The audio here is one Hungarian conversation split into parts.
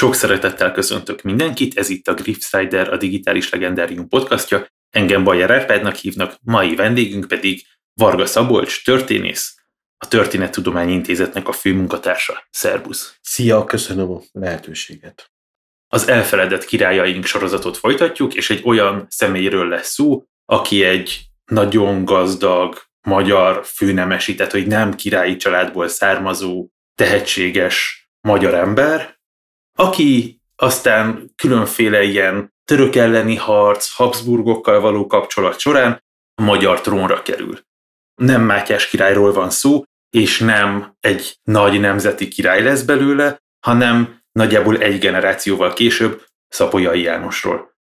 Sok szeretettel köszöntök mindenkit, ez itt a Griffsider, a Digitális Legendárium podcastja. Engem Bajer Árpádnak hívnak, mai vendégünk pedig Varga Szabolcs, történész, a Történettudományi Intézetnek a főmunkatársa. Szerbusz! Szia, köszönöm a lehetőséget! Az elfeledett királyaink sorozatot folytatjuk, és egy olyan személyről lesz szó, aki egy nagyon gazdag magyar főnemesi, tehát hogy nem királyi családból származó, tehetséges magyar ember, aki aztán különféle ilyen török elleni harc, Habsburgokkal való kapcsolat során a magyar trónra kerül. Nem Mátyás királyról van szó, és nem egy nagy nemzeti király lesz belőle, hanem nagyjából egy generációval később Szapolyai Jánosról.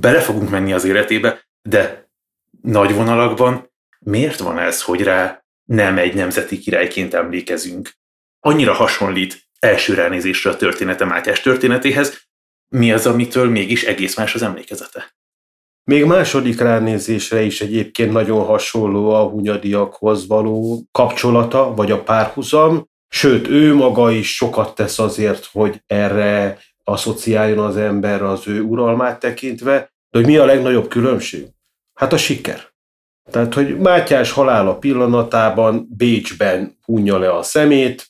Bele fogunk menni az életébe, de nagy vonalakban miért van ez, hogy rá nem egy nemzeti királyként emlékezünk? Annyira hasonlít első ránézésre a története Mátyás történetéhez, mi az, amitől mégis egész más az emlékezete? Még második ránézésre is egyébként nagyon hasonló a hunyadiakhoz való kapcsolata, vagy a párhuzam, sőt, ő maga is sokat tesz azért, hogy erre asszociáljon az ember az ő uralmát tekintve, de hogy mi a legnagyobb különbség? Hát a siker. Tehát, hogy Mátyás halála pillanatában Bécsben hunja le a szemét,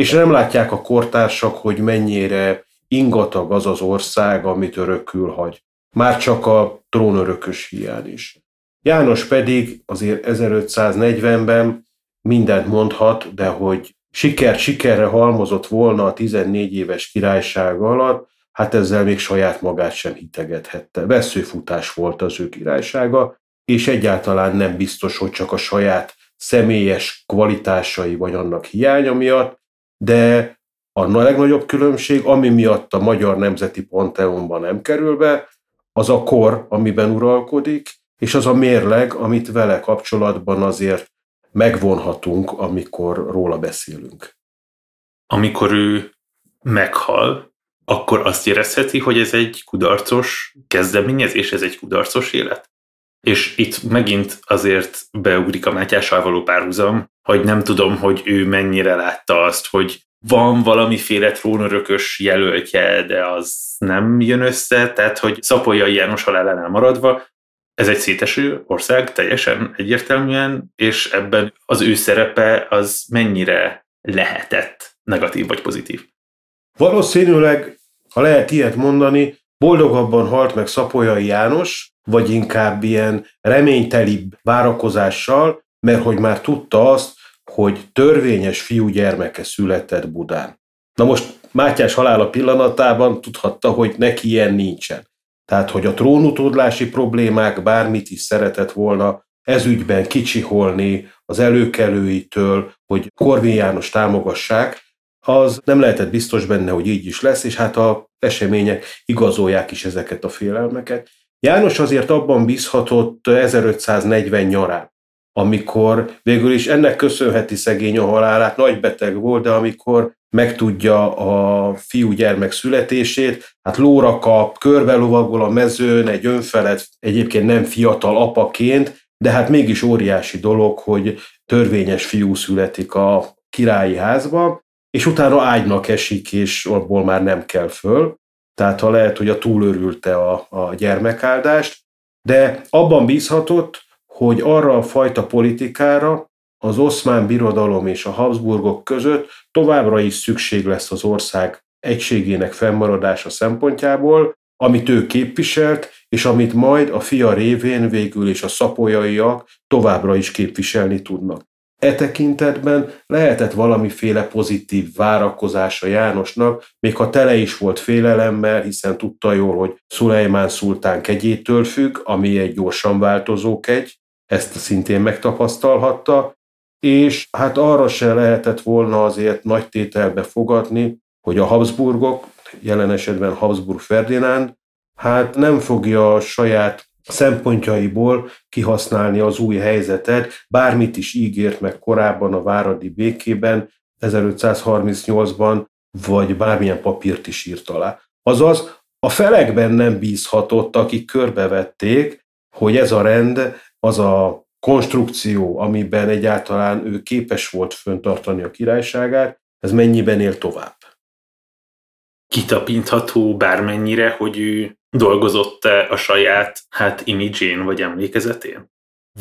és nem látják a kortársak, hogy mennyire ingatag az az ország, amit örökül hagy. Már csak a trónörökös hiány is. János pedig azért 1540-ben mindent mondhat, de hogy siker sikerre halmozott volna a 14 éves királyság alatt, hát ezzel még saját magát sem hitegethette. Veszőfutás volt az ő királysága, és egyáltalán nem biztos, hogy csak a saját személyes kvalitásai vagy annak hiánya miatt, de a legnagyobb különbség, ami miatt a magyar nemzeti panteonban nem kerül be, az a kor, amiben uralkodik, és az a mérleg, amit vele kapcsolatban azért megvonhatunk, amikor róla beszélünk. Amikor ő meghal, akkor azt érezheti, hogy ez egy kudarcos kezdeményezés, ez egy kudarcos élet? És itt megint azért beugrik a Mátyással való párhuzam, hogy nem tudom, hogy ő mennyire látta azt, hogy van valamiféle trónörökös jelöltje, de az nem jön össze, tehát hogy Szapolyai János halálánál maradva, ez egy széteső ország teljesen egyértelműen, és ebben az ő szerepe az mennyire lehetett negatív vagy pozitív? Valószínűleg, ha lehet ilyet mondani, boldogabban halt meg Szapolyai János, vagy inkább ilyen reménytelibb várakozással, mert hogy már tudta azt, hogy törvényes fiúgyermeke született Budán. Na most Mátyás halála pillanatában tudhatta, hogy neki ilyen nincsen. Tehát, hogy a trónutódlási problémák bármit is szeretett volna ezügyben kicsiholni az előkelőitől, hogy Korvin János támogassák, az nem lehetett biztos benne, hogy így is lesz, és hát a események igazolják is ezeket a félelmeket. János azért abban bízhatott 1540 nyarán, amikor végül is ennek köszönheti szegény a halálát, nagy beteg volt, de amikor megtudja a fiú gyermek születését, hát lóra kap, körbe lovagol a mezőn, egy önfelett, egyébként nem fiatal apaként, de hát mégis óriási dolog, hogy törvényes fiú születik a királyi házba, és utána ágynak esik, és abból már nem kell föl. Tehát ha lehet, hogy a túlörülte a, a gyermekáldást, de abban bízhatott, hogy arra a fajta politikára az oszmán birodalom és a Habsburgok között továbbra is szükség lesz az ország egységének fennmaradása szempontjából, amit ő képviselt, és amit majd a fia révén végül is a szapolyaiak továbbra is képviselni tudnak. E tekintetben lehetett valamiféle pozitív várakozása Jánosnak, még ha tele is volt félelemmel, hiszen tudta jól, hogy Szulejmán szultán kegyétől függ, ami egy gyorsan változó kegy, ezt szintén megtapasztalhatta, és hát arra se lehetett volna azért nagy tételbe fogadni, hogy a Habsburgok, jelen esetben Habsburg Ferdinánd, hát nem fogja a saját szempontjaiból kihasználni az új helyzetet, bármit is ígért meg korábban a Váradi békében, 1538-ban, vagy bármilyen papírt is írt alá. Azaz a felekben nem bízhatott, akik körbevették, hogy ez a rend az a konstrukció, amiben egyáltalán ő képes volt föntartani a királyságát, ez mennyiben él tovább. Kitapintható bármennyire, hogy ő dolgozott-e a saját hát imidzsén vagy emlékezetén?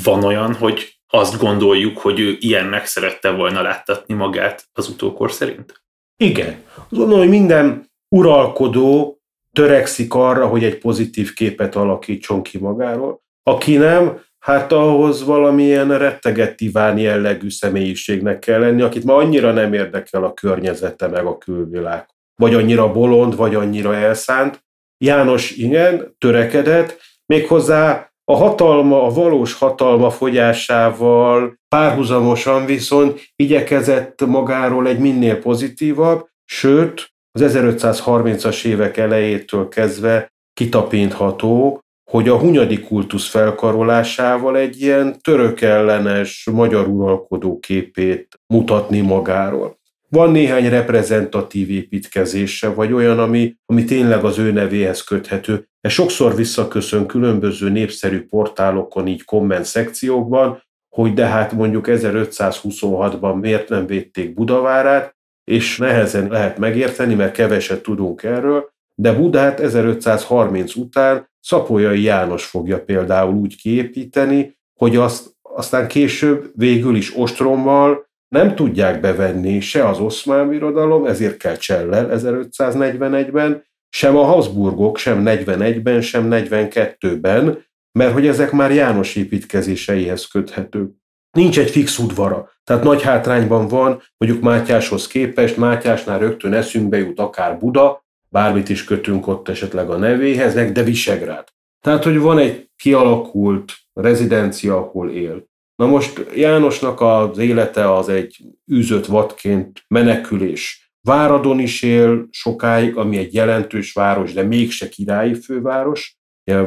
Van olyan, hogy azt gondoljuk, hogy ő ilyennek szerette volna láttatni magát az utókor szerint? Igen. Azt gondolom, hogy minden uralkodó törekszik arra, hogy egy pozitív képet alakítson ki magáról. Aki nem, hát ahhoz valamilyen retteget iván jellegű személyiségnek kell lenni, akit ma annyira nem érdekel a környezete meg a külvilág. Vagy annyira bolond, vagy annyira elszánt. János igen, törekedett, méghozzá a hatalma, a valós hatalma fogyásával párhuzamosan viszont igyekezett magáról egy minél pozitívabb, sőt, az 1530-as évek elejétől kezdve kitapintható, hogy a hunyadi kultusz felkarolásával egy ilyen török ellenes magyar uralkodó képét mutatni magáról. Van néhány reprezentatív építkezése, vagy olyan, ami, ami tényleg az ő nevéhez köthető. Ez sokszor visszaköszön különböző népszerű portálokon, így komment szekciókban, hogy de hát mondjuk 1526-ban miért nem védték Budavárát, és nehezen lehet megérteni, mert keveset tudunk erről, de Budát 1530 után Szapolyai János fogja például úgy kiépíteni, hogy azt aztán később végül is ostrommal nem tudják bevenni se az oszmán birodalom, ezért kell Csellel 1541-ben, sem a Habsburgok, sem 41-ben, sem 42-ben, mert hogy ezek már János építkezéseihez köthetők. Nincs egy fix udvara, tehát nagy hátrányban van, mondjuk Mátyáshoz képest, Mátyásnál rögtön eszünkbe jut akár Buda, bármit is kötünk ott esetleg a nevéhez, de Visegrád. Tehát, hogy van egy kialakult rezidencia, ahol él. Na most Jánosnak az élete az egy űzött vadként menekülés. Váradon is él sokáig, ami egy jelentős város, de mégse királyi főváros,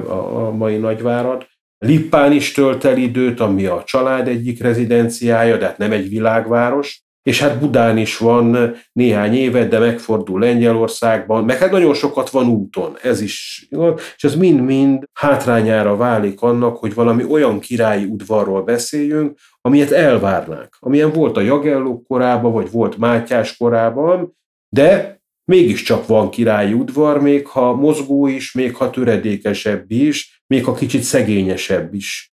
a mai nagyvárad. Lippán is tölt el időt, ami a család egyik rezidenciája, de hát nem egy világváros. És hát Budán is van néhány évet, de megfordul Lengyelországban, meg hát nagyon sokat van úton, ez is, és ez mind-mind hátrányára válik annak, hogy valami olyan királyi udvarról beszéljünk, amilyet elvárnánk, amilyen volt a Jagellók korában, vagy volt Mátyás korában, de mégiscsak van királyi udvar, még ha mozgó is, még ha töredékesebb is, még ha kicsit szegényesebb is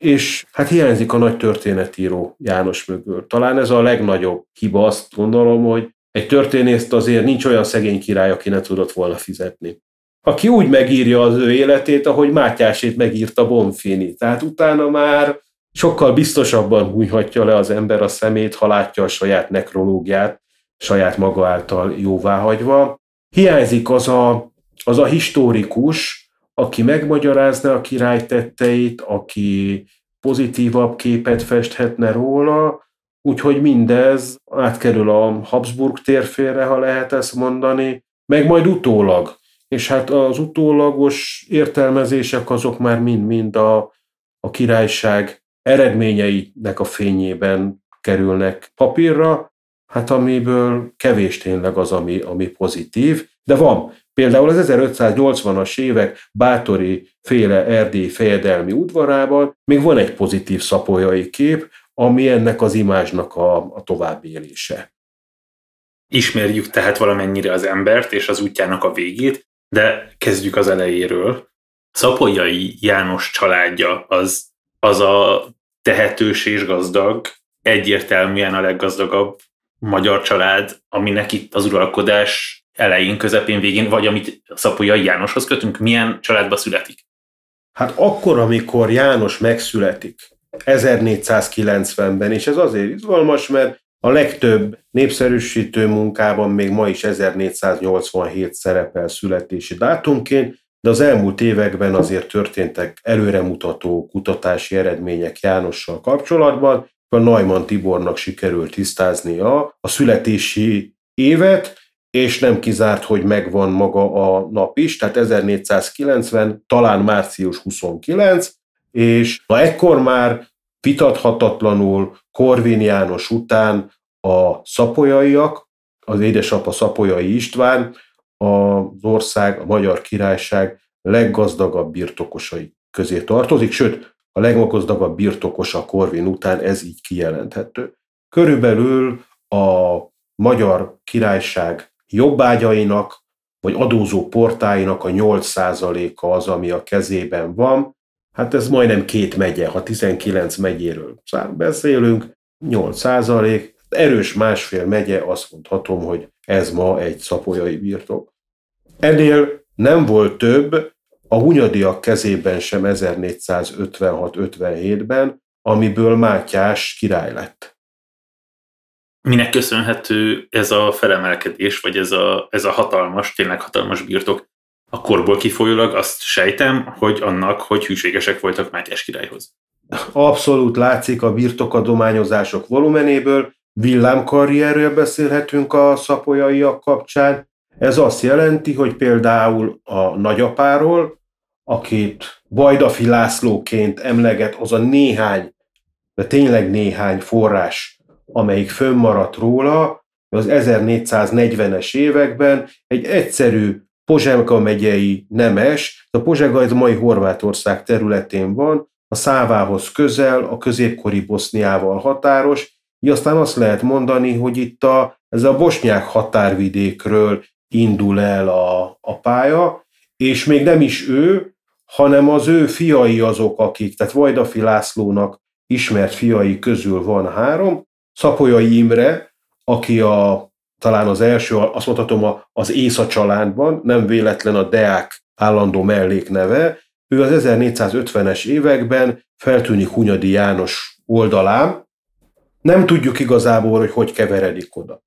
és hát hiányzik a nagy történetíró János mögül. Talán ez a legnagyobb hiba, azt gondolom, hogy egy történészt azért nincs olyan szegény király, aki ne tudott volna fizetni. Aki úgy megírja az ő életét, ahogy Mátyásét megírta Bonfini. Tehát utána már sokkal biztosabban hújhatja le az ember a szemét, ha látja a saját nekrológiát, saját maga által jóváhagyva. Hiányzik az a, az a historikus, aki megmagyarázna a király tetteit, aki pozitívabb képet festhetne róla, úgyhogy mindez átkerül a Habsburg térfélre, ha lehet ezt mondani, meg majd utólag. És hát az utólagos értelmezések azok már mind-mind a, a királyság eredményeinek a fényében kerülnek papírra, hát amiből kevés tényleg az, ami, ami pozitív, de van. Például az 1580-as évek bátori féle erdély fejedelmi udvarában még van egy pozitív szapolyai kép, ami ennek az imázsnak a, a továbbélése. Ismerjük tehát valamennyire az embert és az útjának a végét, de kezdjük az elejéről. Szapolyai János családja az, az a tehetős és gazdag, egyértelműen a leggazdagabb magyar család, aminek itt az uralkodás elején, közepén, végén, vagy amit Szapolyai Jánoshoz kötünk, milyen családba születik? Hát akkor, amikor János megszületik, 1490-ben, és ez azért izgalmas, mert a legtöbb népszerűsítő munkában még ma is 1487 szerepel születési dátumként, de az elmúlt években azért történtek előremutató kutatási eredmények Jánossal kapcsolatban. A Neumann Tibornak sikerült tisztáznia a születési évet, és nem kizárt, hogy megvan maga a nap is, tehát 1490, talán március 29, és na ekkor már vitathatatlanul Korvin János után a szapolyaiak, az édesapa Szapolyai István, az ország, a Magyar Királyság leggazdagabb birtokosai közé tartozik, sőt, a leggazdagabb birtokosa Korvin után ez így kijelenthető. Körülbelül a Magyar Királyság jobbágyainak vagy adózó portáinak a 8%-a az, ami a kezében van. Hát ez majdnem két megye, ha 19 megyéről beszélünk, 8%, erős másfél megye, azt mondhatom, hogy ez ma egy szapolyai birtok. Ennél nem volt több a hunyadiak kezében sem 1456-57-ben, amiből Mátyás király lett. Minek köszönhető ez a felemelkedés, vagy ez a, ez a hatalmas, tényleg hatalmas birtok? A korból kifolyólag azt sejtem, hogy annak, hogy hűségesek voltak Mátyás királyhoz. Abszolút látszik a birtokadományozások volumenéből, villámkarrierről beszélhetünk a szapolyaiak kapcsán. Ez azt jelenti, hogy például a nagyapáról, akit Vajdafi Lászlóként emleget, az a néhány, de tényleg néhány forrás, amelyik fönnmaradt róla, az 1440-es években egy egyszerű Pozsega megyei nemes, a Pozsega ez mai Horvátország területén van, a Szávához közel, a középkori Boszniával határos, így aztán azt lehet mondani, hogy itt a, ez a bosnyák határvidékről indul el a, a pálya, és még nem is ő, hanem az ő fiai azok, akik, tehát Vajdafi Lászlónak ismert fiai közül van három, Szapolyai Imre, aki a, talán az első, azt mondhatom az Észa családban, nem véletlen a Deák állandó mellékneve, ő az 1450-es években feltűnik Hunyadi János oldalán, nem tudjuk igazából, hogy hogy keveredik oda.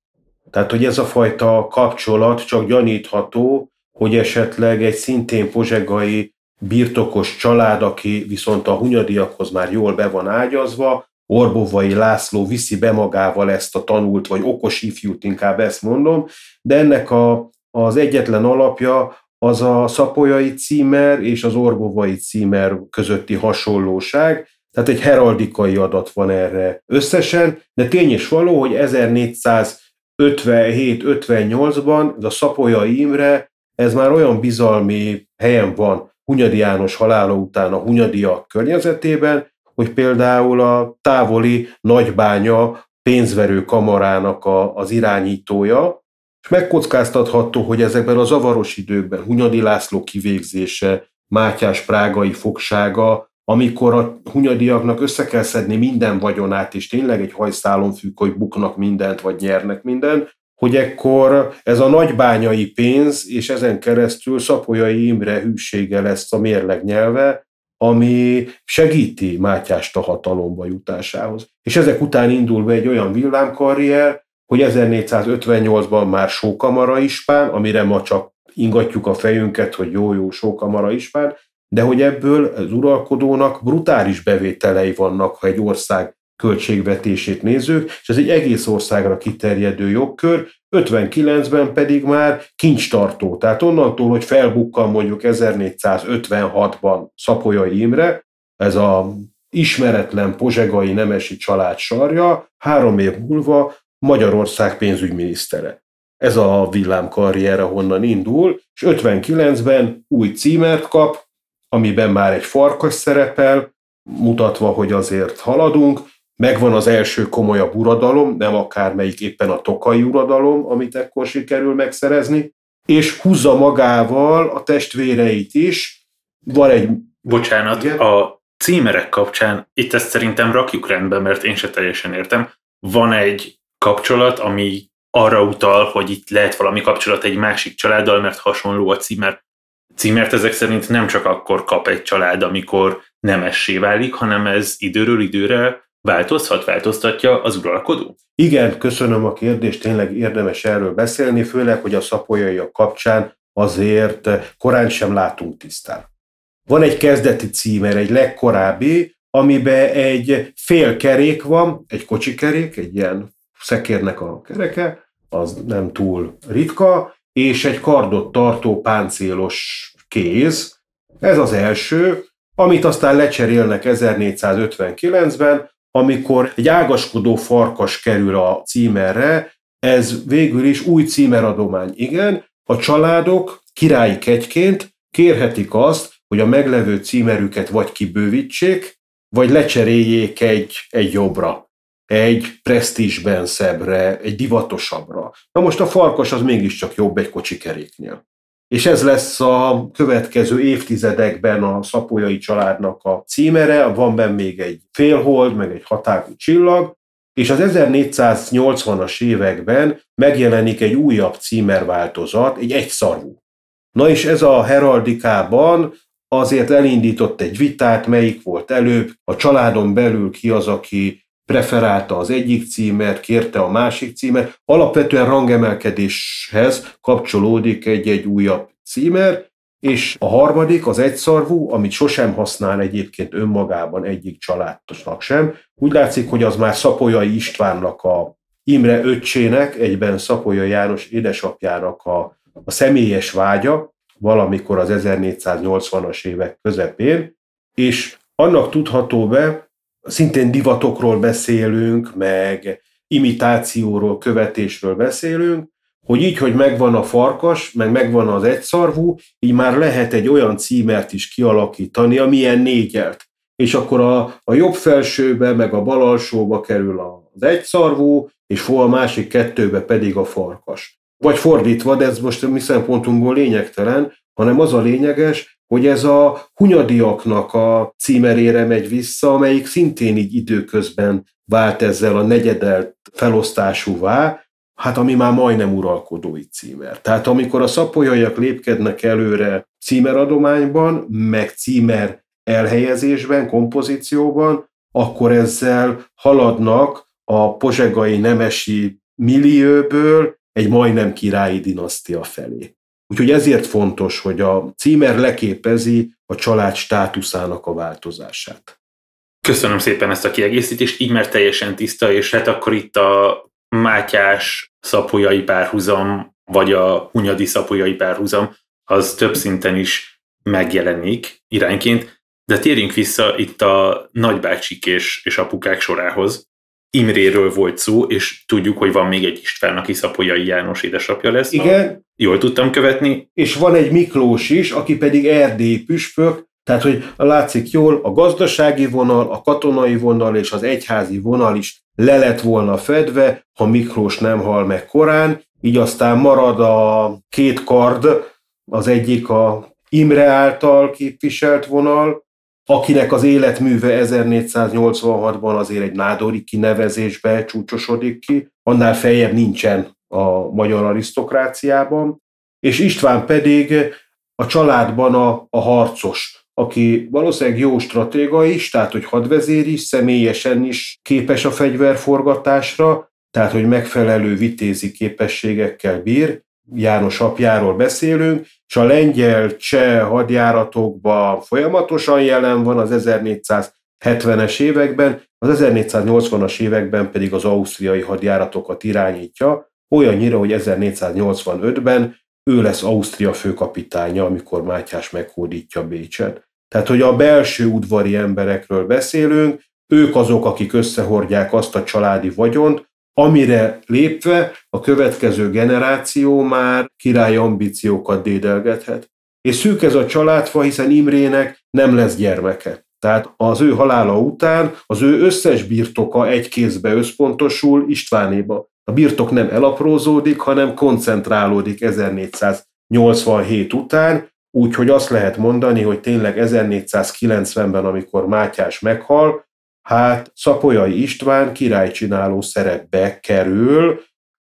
Tehát, hogy ez a fajta kapcsolat csak gyanítható, hogy esetleg egy szintén pozsegai birtokos család, aki viszont a hunyadiakhoz már jól be van ágyazva, Orbovai László viszi be magával ezt a tanult, vagy okos ifjút, inkább ezt mondom, de ennek a, az egyetlen alapja az a szapolyai címer és az orbovai címer közötti hasonlóság, tehát egy heraldikai adat van erre összesen, de tény és való, hogy 1457-58-ban ez a Szapolyai Imre, ez már olyan bizalmi helyen van Hunyadi János halála után a Hunyadiak környezetében, hogy például a távoli nagybánya pénzverő kamarának a, az irányítója, és megkockáztatható, hogy ezekben a zavaros időkben Hunyadi László kivégzése, Mátyás prágai fogsága, amikor a hunyadiaknak össze kell szedni minden vagyonát, és tényleg egy hajszálon függ, hogy buknak mindent, vagy nyernek mindent, hogy ekkor ez a nagybányai pénz, és ezen keresztül Szapolyai Imre hűsége lesz a mérleg nyelve, ami segíti Mátyást a hatalomba jutásához. És ezek után indul be egy olyan villámkarrier, hogy 1458-ban már sókamara ispán, amire ma csak ingatjuk a fejünket, hogy jó-jó sókamara ispán, de hogy ebből az uralkodónak brutális bevételei vannak, ha egy ország költségvetését nézzük, és ez egy egész országra kiterjedő jogkör, 59-ben pedig már kincstartó. Tehát onnantól, hogy felbukkan mondjuk 1456-ban Szapolyai Imre, ez a ismeretlen pozsegai nemesi család sarja, három év múlva Magyarország pénzügyminisztere. Ez a villámkarrier, honnan indul, és 59-ben új címert kap, amiben már egy farkas szerepel, mutatva, hogy azért haladunk, megvan az első komolyabb uradalom, nem akármelyik éppen a tokai uradalom, amit ekkor sikerül megszerezni, és húzza magával a testvéreit is. Van egy... Bocsánat, igen? a címerek kapcsán, itt ezt szerintem rakjuk rendbe, mert én se teljesen értem. Van egy kapcsolat, ami arra utal, hogy itt lehet valami kapcsolat egy másik családdal, mert hasonló a címer. Címert ezek szerint nem csak akkor kap egy család, amikor nemessé válik, hanem ez időről időre változhat, változtatja az uralkodó? Igen, köszönöm a kérdést, tényleg érdemes erről beszélni, főleg, hogy a szapolyaiak kapcsán azért korán sem látunk tisztán. Van egy kezdeti címer, egy legkorábbi, amiben egy fél kerék van, egy kocsikerék, egy ilyen szekérnek a kereke, az nem túl ritka, és egy kardot tartó páncélos kéz. Ez az első, amit aztán lecserélnek 1459-ben, amikor egy ágaskodó farkas kerül a címerre, ez végül is új címeradomány. Igen, a családok királyi kegyként kérhetik azt, hogy a meglevő címerüket vagy kibővítsék, vagy lecseréljék egy, egy jobbra, egy presztízsben szebbre, egy divatosabbra. Na most a farkas az mégiscsak jobb egy kocsikeréknél. És ez lesz a következő évtizedekben a szapolyai családnak a címere, van benne még egy félhold, meg egy hatágú csillag, és az 1480-as években megjelenik egy újabb címerváltozat, egy egyszarvú. Na és ez a heraldikában azért elindított egy vitát, melyik volt előbb, a családon belül ki az, aki preferálta az egyik címert, kérte a másik címert. Alapvetően rangemelkedéshez kapcsolódik egy-egy újabb címer, és a harmadik, az egyszarvú, amit sosem használ egyébként önmagában egyik családosnak sem. Úgy látszik, hogy az már Szapolyai Istvánnak a Imre öccsének, egyben Szapolya János édesapjának a, a személyes vágya, valamikor az 1480-as évek közepén, és annak tudható be, szintén divatokról beszélünk, meg imitációról, követésről beszélünk, hogy így, hogy megvan a farkas, meg megvan az egyszarvú, így már lehet egy olyan címert is kialakítani, amilyen négyelt. És akkor a, a jobb felsőbe, meg a bal alsóba kerül az egyszarvú, és a másik kettőbe pedig a farkas. Vagy fordítva, de ez most a mi szempontunkból lényegtelen, hanem az a lényeges, hogy ez a hunyadiaknak a címerére megy vissza, amelyik szintén így időközben vált ezzel a negyedelt felosztásúvá, hát ami már majdnem uralkodói címer. Tehát amikor a szapolyaiak lépkednek előre címeradományban, meg címer elhelyezésben, kompozícióban, akkor ezzel haladnak a pozsegai nemesi millióből egy majdnem királyi dinasztia felé. Úgyhogy ezért fontos, hogy a címer leképezi a család státuszának a változását. Köszönöm szépen ezt a kiegészítést, így már teljesen tiszta, és hát akkor itt a Mátyás szapolyai párhuzam, vagy a Hunyadi szapolyai párhuzam, az több szinten is megjelenik irányként, de térjünk vissza itt a nagybácsik és, és apukák sorához. Imréről volt szó, és tudjuk, hogy van még egy István, aki Szapolyai János édesapja lesz. Igen. Jól tudtam követni. És van egy Miklós is, aki pedig erdélyi püspök, tehát, hogy látszik jól, a gazdasági vonal, a katonai vonal és az egyházi vonal is le lett volna fedve, ha Miklós nem hal meg korán, így aztán marad a két kard, az egyik a Imre által képviselt vonal, akinek az életműve 1486-ban azért egy nádori kinevezésbe csúcsosodik ki, annál feljebb nincsen a magyar arisztokráciában, és István pedig a családban a, a harcos, aki valószínűleg jó stratéga is, tehát hogy hadvezér is, személyesen is képes a fegyverforgatásra, tehát hogy megfelelő vitézi képességekkel bír, János apjáról beszélünk, és a lengyel cseh hadjáratokban folyamatosan jelen van az 1470-es években, az 1480-as években pedig az ausztriai hadjáratokat irányítja, olyannyira, hogy 1485-ben ő lesz Ausztria főkapitánya, amikor Mátyás meghódítja Bécset. Tehát, hogy a belső udvari emberekről beszélünk, ők azok, akik összehordják azt a családi vagyont, amire lépve a következő generáció már királyi ambíciókat dédelgethet. És szűk ez a családfa, hiszen Imrének nem lesz gyermeke. Tehát az ő halála után az ő összes birtoka egy kézbe összpontosul Istvánéba. A birtok nem elaprózódik, hanem koncentrálódik 1487 után, úgyhogy azt lehet mondani, hogy tényleg 1490-ben, amikor Mátyás meghal, hát Szapolyai István királycsináló szerepbe kerül,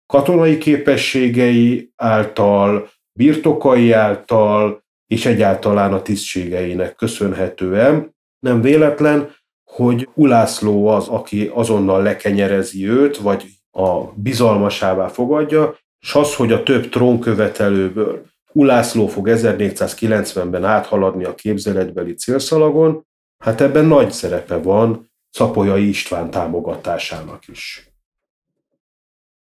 katonai képességei által, birtokai által, és egyáltalán a tisztségeinek köszönhetően. Nem véletlen, hogy Ulászló az, aki azonnal lekenyerezi őt, vagy a bizalmasává fogadja, és az, hogy a több trónkövetelőből Ulászló fog 1490-ben áthaladni a képzeletbeli célszalagon, hát ebben nagy szerepe van Szapolyai István támogatásának is.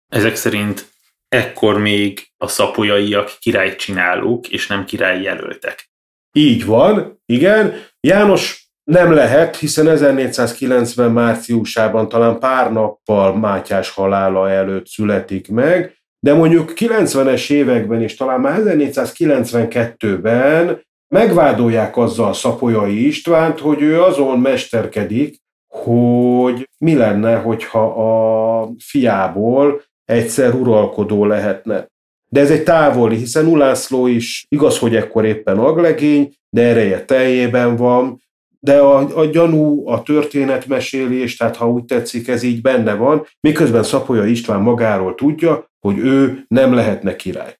Ezek szerint ekkor még a szapolyaiak királycsinálók, és nem királyjelöltek. Így van, igen. János nem lehet, hiszen 1490 márciusában talán pár nappal Mátyás halála előtt születik meg, de mondjuk 90-es években és talán már 1492-ben megvádolják azzal Szapolyai Istvánt, hogy ő azon mesterkedik, hogy mi lenne, hogyha a fiából egyszer uralkodó lehetne. de ez egy távoli, hiszen Ulászló is igaz, hogy ekkor éppen aglegény, de ereje teljében van, de a, a gyanú, a történetmesélés, tehát ha úgy tetszik, ez így benne van, miközben Szapolya István magáról tudja, hogy ő nem lehetne király.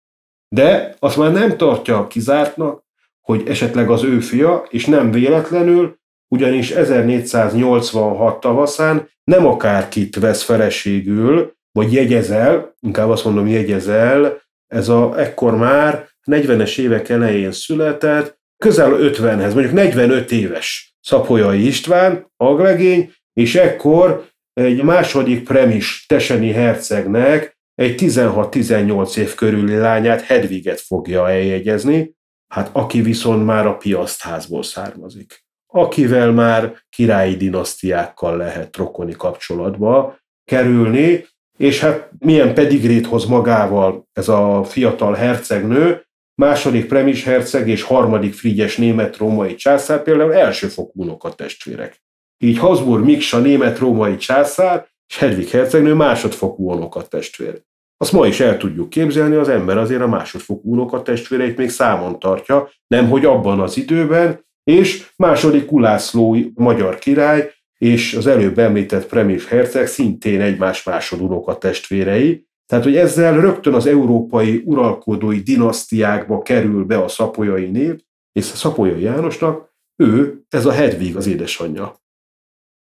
De azt már nem tartja kizártnak, hogy esetleg az ő fia, és nem véletlenül, ugyanis 1486 tavaszán nem akárkit vesz feleségül, vagy jegyezel, inkább azt mondom jegyezel, ez a ekkor már 40-es évek elején született, közel 50-hez, mondjuk 45 éves Szapolyai István, aglegény, és ekkor egy második premis Teseni hercegnek egy 16-18 év körüli lányát, Hedviget fogja eljegyezni, hát aki viszont már a piasztházból származik. Akivel már királyi dinasztiákkal lehet rokoni kapcsolatba kerülni, és hát milyen pedigrét hoz magával ez a fiatal hercegnő, második premis herceg és harmadik frigyes német-római császár például elsőfokú testvérek. Így Habsburg Miksa német-római császár és Hedvig hercegnő másodfokú testvér. Azt ma is el tudjuk képzelni, az ember azért a másodfokú testvéreit még számon tartja, nemhogy abban az időben, és második Kulászló magyar király és az előbb említett Premis herceg szintén egymás másod testvérei, tehát, hogy ezzel rögtön az európai uralkodói dinasztiákba kerül be a szapolyai név, és a szapolyai Jánosnak ő, ez a Hedvig az édesanyja.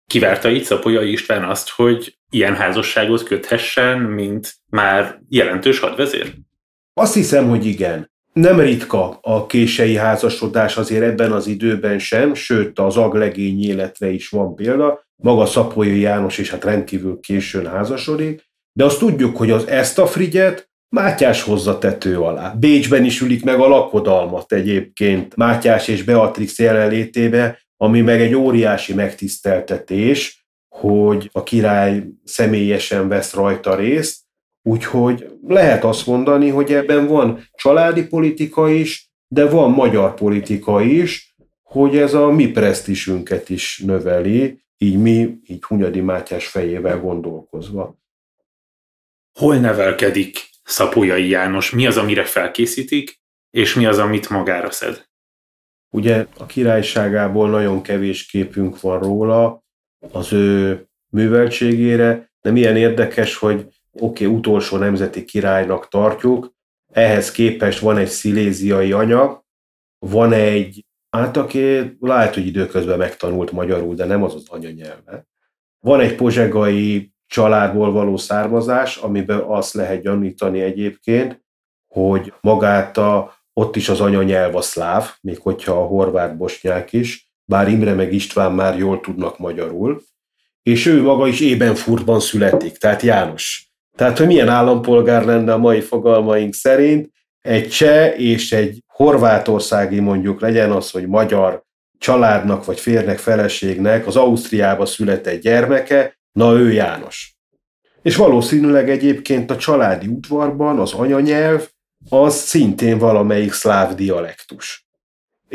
Kivárta itt Szapolyai István azt, hogy ilyen házasságot köthessen, mint már jelentős hadvezér? Azt hiszem, hogy igen. Nem ritka a kései házasodás azért ebben az időben sem, sőt az aglegény életre is van példa. Maga Szapolyai János is hát rendkívül későn házasodik, de azt tudjuk, hogy az ezt a frigyet Mátyás hozza tető alá. Bécsben is ülik meg a lakodalmat egyébként Mátyás és Beatrix jelenlétébe, ami meg egy óriási megtiszteltetés, hogy a király személyesen vesz rajta részt, úgyhogy lehet azt mondani, hogy ebben van családi politika is, de van magyar politika is, hogy ez a mi presztisünket is növeli, így mi, így Hunyadi Mátyás fejével gondolkozva. Hol nevelkedik Szapolyai János? Mi az, amire felkészítik, és mi az, amit magára szed? Ugye a királyságából nagyon kevés képünk van róla, az ő műveltségére, de milyen érdekes, hogy oké, okay, utolsó nemzeti királynak tartjuk, ehhez képest van egy sziléziai anya, van egy, hát aki lehet, hogy időközben megtanult magyarul, de nem az az anyanyelve. Van egy pozsegai családból való származás, amiben azt lehet gyanítani egyébként, hogy magát a, ott is az anyanyelv a szláv, még hogyha a horvát bosnyák is, bár Imre meg István már jól tudnak magyarul, és ő maga is Ébenfurtban születik, tehát János. Tehát, hogy milyen állampolgár lenne a mai fogalmaink szerint, egy cseh és egy horvátországi mondjuk legyen az, hogy magyar családnak vagy férnek, feleségnek az Ausztriába született gyermeke, na ő János. És valószínűleg egyébként a családi udvarban az anyanyelv az szintén valamelyik szláv dialektus.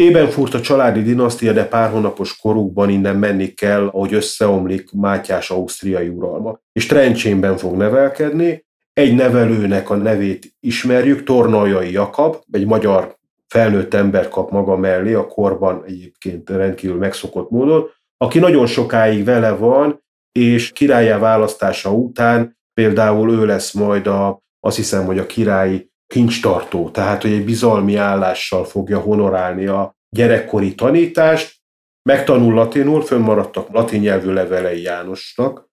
Ébenfurt a családi dinasztia, de pár hónapos korukban innen menni kell, ahogy összeomlik Mátyás ausztriai uralma. És Trencsénben fog nevelkedni, egy nevelőnek a nevét ismerjük, Tornaljai Jakab, egy magyar felnőtt ember kap maga mellé, a korban egyébként rendkívül megszokott módon, aki nagyon sokáig vele van, és királyá választása után például ő lesz majd a, azt hiszem, hogy a királyi kincstartó, tehát hogy egy bizalmi állással fogja honorálni a gyerekkori tanítást, megtanul latinul, fönnmaradtak latin nyelvű levelei Jánosnak,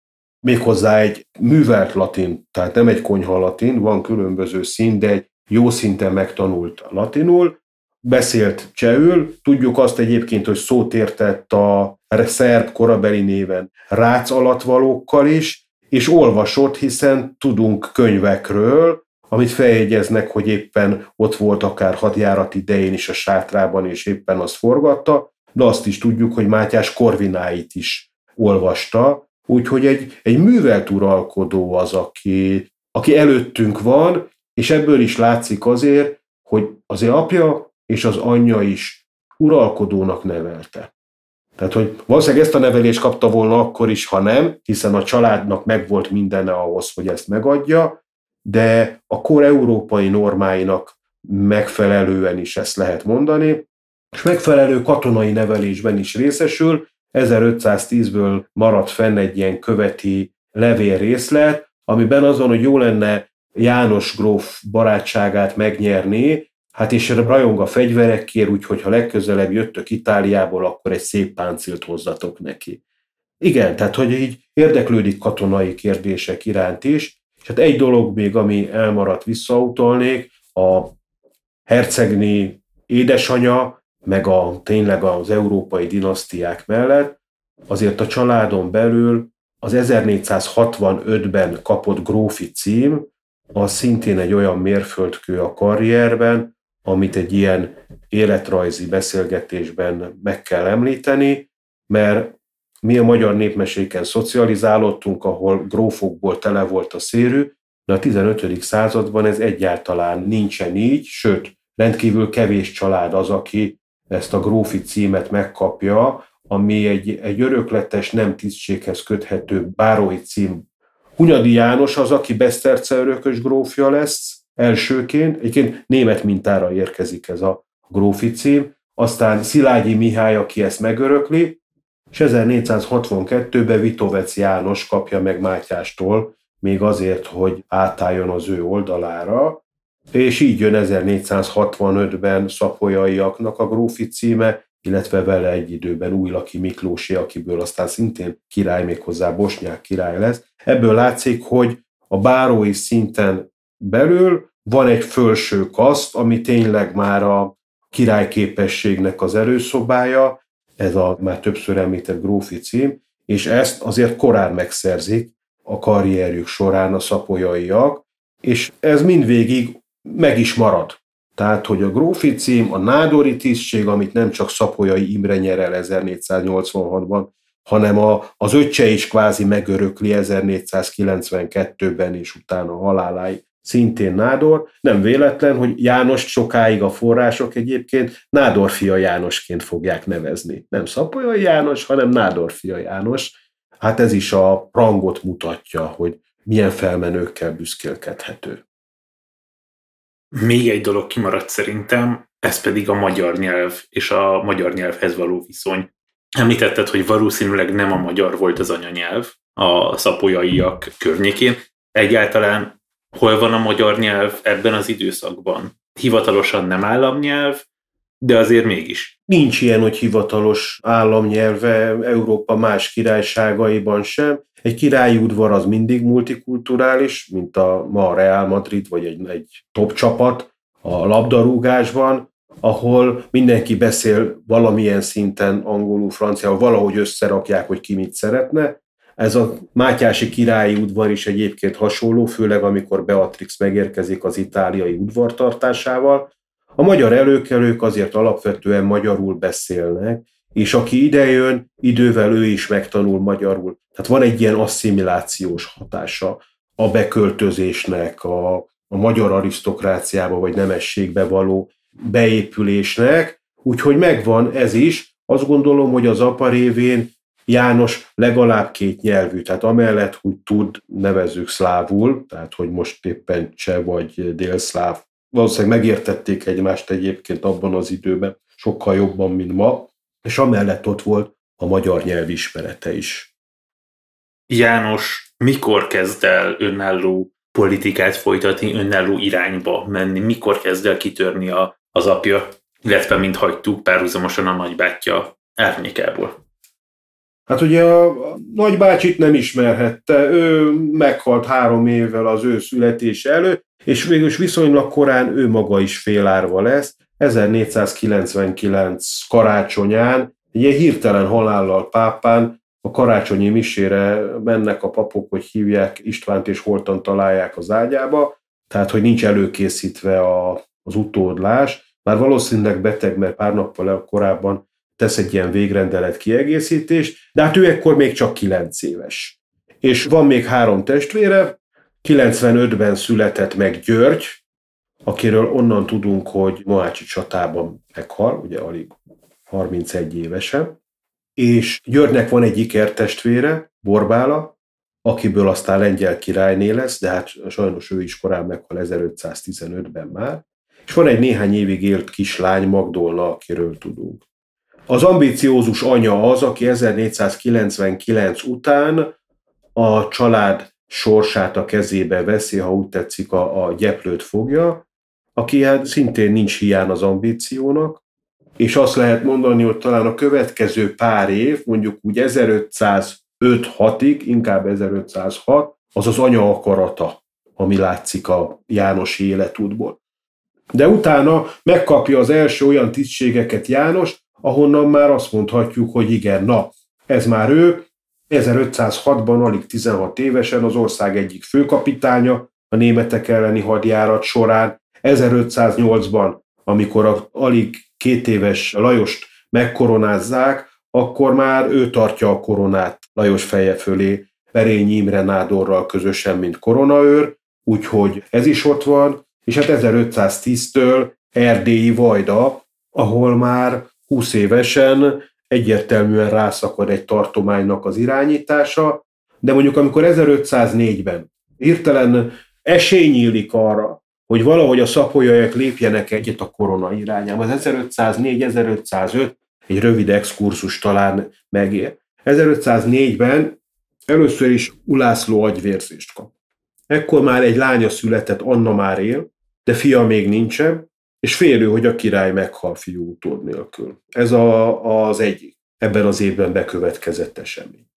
méghozzá egy művelt latin, tehát nem egy konyha latin, van különböző szín, de egy jó szinten megtanult latinul, beszélt csehül, tudjuk azt egyébként, hogy szót értett a szerb korabeli néven rác alatvalókkal is, és olvasott, hiszen tudunk könyvekről, amit feljegyeznek, hogy éppen ott volt akár hadjárat idején is a sátrában, és éppen azt forgatta, de azt is tudjuk, hogy Mátyás Korvináit is olvasta, úgyhogy egy, egy művelt uralkodó az, aki, aki előttünk van, és ebből is látszik azért, hogy az apja és az anyja is uralkodónak nevelte. Tehát, hogy valószínűleg ezt a nevelést kapta volna akkor is, ha nem, hiszen a családnak megvolt mindene ahhoz, hogy ezt megadja, de a kor európai normáinak megfelelően is ezt lehet mondani, és megfelelő katonai nevelésben is részesül. 1510-ből maradt fenn egy ilyen követi levél részlet, amiben azon, hogy jó lenne János gróf barátságát megnyerni, hát és rajong a fegyverekért, úgyhogy ha legközelebb jöttök Itáliából, akkor egy szép páncilt hozzatok neki. Igen, tehát hogy így érdeklődik katonai kérdések iránt is, és hát egy dolog még, ami elmaradt visszautalnék, a hercegni édesanya, meg a, tényleg az európai dinasztiák mellett, azért a családon belül az 1465-ben kapott grófi cím, az szintén egy olyan mérföldkő a karrierben, amit egy ilyen életrajzi beszélgetésben meg kell említeni, mert mi a magyar népmeséken szocializálódtunk, ahol grófokból tele volt a szérű, de a 15. században ez egyáltalán nincsen így, sőt, rendkívül kevés család az, aki ezt a grófi címet megkapja, ami egy, egy örökletes, nem tisztséghez köthető bárói cím. Hunyadi János az, aki Beszterce örökös grófja lesz elsőként, egyébként német mintára érkezik ez a grófi cím, aztán Szilágyi Mihály, aki ezt megörökli, és 1462-ben Vitovec János kapja meg Mátyástól, még azért, hogy átálljon az ő oldalára, és így jön 1465-ben szapolyaiaknak a grófi címe, illetve vele egy időben Újlaki Miklósi, akiből aztán szintén király, méghozzá bosnyák király lesz. Ebből látszik, hogy a bárói szinten belül van egy fölső kaszt, ami tényleg már a királyképességnek az erőszobája, ez a már többször említett grófi cím, és ezt azért korán megszerzik a karrierjük során a szapolyaiak, és ez mindvégig meg is marad. Tehát, hogy a grófi cím, a nádori tisztség, amit nem csak Szapolyai Imre nyer el 1486-ban, hanem a, az öccse is kvázi megörökli 1492-ben és utána haláláig szintén Nádor. Nem véletlen, hogy János sokáig a források egyébként Nádor fia Jánosként fogják nevezni. Nem Szapolyai János, hanem Nádor fia János. Hát ez is a rangot mutatja, hogy milyen felmenőkkel büszkélkedhető. Még egy dolog kimaradt szerintem, ez pedig a magyar nyelv és a magyar nyelvhez való viszony. Említetted, hogy valószínűleg nem a magyar volt az anyanyelv a szapolyaiak környékén. Egyáltalán hol van a magyar nyelv ebben az időszakban? Hivatalosan nem államnyelv, de azért mégis. Nincs ilyen, hogy hivatalos államnyelve Európa más királyságaiban sem. Egy királyi udvar az mindig multikulturális, mint a ma a Real Madrid, vagy egy, egy top csapat a labdarúgásban, ahol mindenki beszél valamilyen szinten angolul, franciául, valahogy összerakják, hogy ki mit szeretne. Ez a Mátyási királyi udvar is egyébként hasonló, főleg amikor Beatrix megérkezik az itáliai udvartartásával. A magyar előkelők azért alapvetően magyarul beszélnek, és aki idejön, idővel ő is megtanul magyarul. Tehát van egy ilyen asszimilációs hatása a beköltözésnek, a, a magyar arisztokráciába vagy nemességbe való beépülésnek, úgyhogy megvan ez is. Azt gondolom, hogy az apa révén János legalább két nyelvű, tehát amellett, hogy tud, nevezzük szlávul, tehát hogy most éppen cseh vagy délszláv, valószínűleg megértették egymást egyébként abban az időben, sokkal jobban, mint ma, és amellett ott volt a magyar nyelv ismerete is. János mikor kezd el önálló politikát folytatni, önálló irányba menni? Mikor kezd el kitörni a, az apja, illetve, mint hagytuk, párhuzamosan a nagybátyja árnyékából? Hát ugye a nagybácsit nem ismerhette, ő meghalt három évvel az ő születése előtt, és végül is viszonylag korán ő maga is félárva lesz. 1499 karácsonyán, egy ilyen hirtelen halállal pápán, a karácsonyi misére mennek a papok, hogy hívják Istvánt és holtan találják az ágyába, tehát hogy nincs előkészítve a, az utódlás, már valószínűleg beteg, mert pár nappal korábban tesz egy ilyen végrendelet kiegészítést, de hát ő ekkor még csak 9 éves. És van még három testvére, 95-ben született meg György, akiről onnan tudunk, hogy Mohácsi csatában meghal, ugye alig 31 évesen, és Györgynek van egy ikertestvére, Borbála, akiből aztán lengyel királyné lesz, de hát sajnos ő is korán meghal 1515-ben már. És van egy néhány évig élt kislány, Magdolna, akiről tudunk. Az ambíciózus anya az, aki 1499 után a család sorsát a kezébe veszi, ha úgy tetszik, a, a gyeplőt fogja, aki hát szintén nincs hiány az ambíciónak, és azt lehet mondani, hogy talán a következő pár év, mondjuk úgy 1505-6-ig, inkább 1506, az az anya akarata, ami látszik a János életútból. De utána megkapja az első olyan tisztségeket János, ahonnan már azt mondhatjuk, hogy igen, na, ez már ő, 1506-ban, alig 16 évesen az ország egyik főkapitánya a németek elleni hadjárat során, 1508-ban, amikor a alig két éves Lajost megkoronázzák, akkor már ő tartja a koronát Lajos feje fölé Perényi Imre Nádorral közösen, mint koronaőr, úgyhogy ez is ott van, és hát 1510-től Erdélyi Vajda, ahol már 20 évesen egyértelműen rászakad egy tartománynak az irányítása, de mondjuk amikor 1504-ben hirtelen esély nyílik arra, hogy valahogy a szapolyaiak lépjenek egyet a korona irányába. Az 1504-1505 egy rövid exkurzus talán megér. 1504-ben először is Ulászló agyvérzést kap. Ekkor már egy lánya született, Anna már él, de fia még nincsen, és félő, hogy a király meghal fiú utód nélkül. Ez a, az egyik ebben az évben bekövetkezett esemény.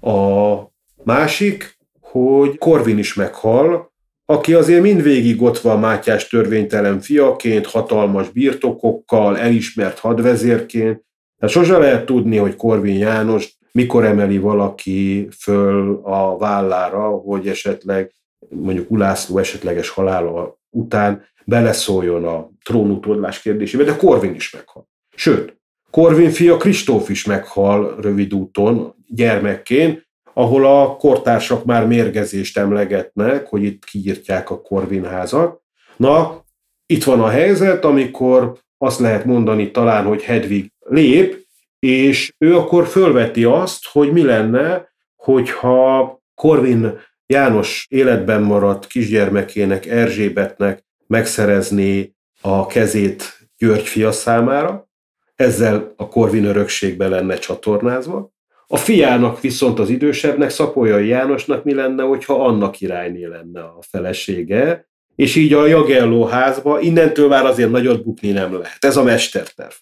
A másik, hogy Korvin is meghal, aki azért mindvégig ott van Mátyás törvénytelen fiaként, hatalmas birtokokkal, elismert hadvezérként. Tehát sose lehet tudni, hogy Korvin János mikor emeli valaki föl a vállára, hogy esetleg mondjuk Ulászló esetleges halála után beleszóljon a trónutódlás kérdésébe, de Korvin is meghal. Sőt, Korvin fia Kristóf is meghal rövid úton, gyermekként, ahol a kortársak már mérgezést emlegetnek, hogy itt kiírtják a Korvin házat. Na, itt van a helyzet, amikor azt lehet mondani talán, hogy Hedvig lép, és ő akkor fölveti azt, hogy mi lenne, hogyha Korvin János életben maradt kisgyermekének, Erzsébetnek megszerezné a kezét György fia számára, ezzel a Korvin örökségbe lenne csatornázva. A fiának viszont az idősebbnek, Szapolyai Jánosnak mi lenne, hogyha annak királyné lenne a felesége, és így a Jagelló házba innentől már azért nagyot bukni nem lehet. Ez a mesterterv.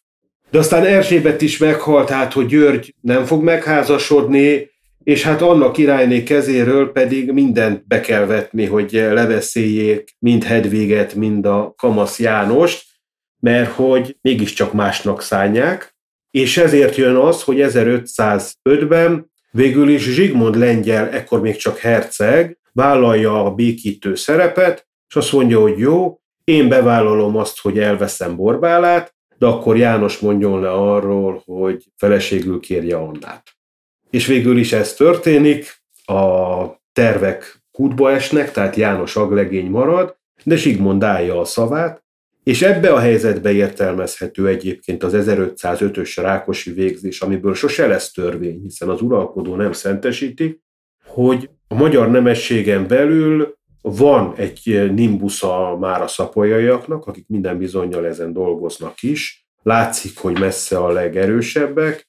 De aztán Erzsébet is meghalt, hát, hogy György nem fog megházasodni, és hát annak királyné kezéről pedig mindent be kell vetni, hogy leveszéljék mind Hedviget, mind a Kamasz Jánost, mert hogy mégiscsak másnak szánják, és ezért jön az, hogy 1505-ben végül is Zsigmond lengyel, ekkor még csak herceg, vállalja a békítő szerepet, és azt mondja, hogy jó, én bevállalom azt, hogy elveszem Borbálát, de akkor János mondjon le arról, hogy feleségül kérje Annát. És végül is ez történik, a tervek kútba esnek, tehát János aglegény marad, de Zsigmond állja a szavát, és ebbe a helyzetbe értelmezhető egyébként az 1505-ös Rákosi végzés, amiből sose lesz törvény, hiszen az uralkodó nem szentesíti, hogy a magyar nemességen belül van egy nimbusza már a szapolyaiaknak, akik minden bizonyal ezen dolgoznak is, látszik, hogy messze a legerősebbek,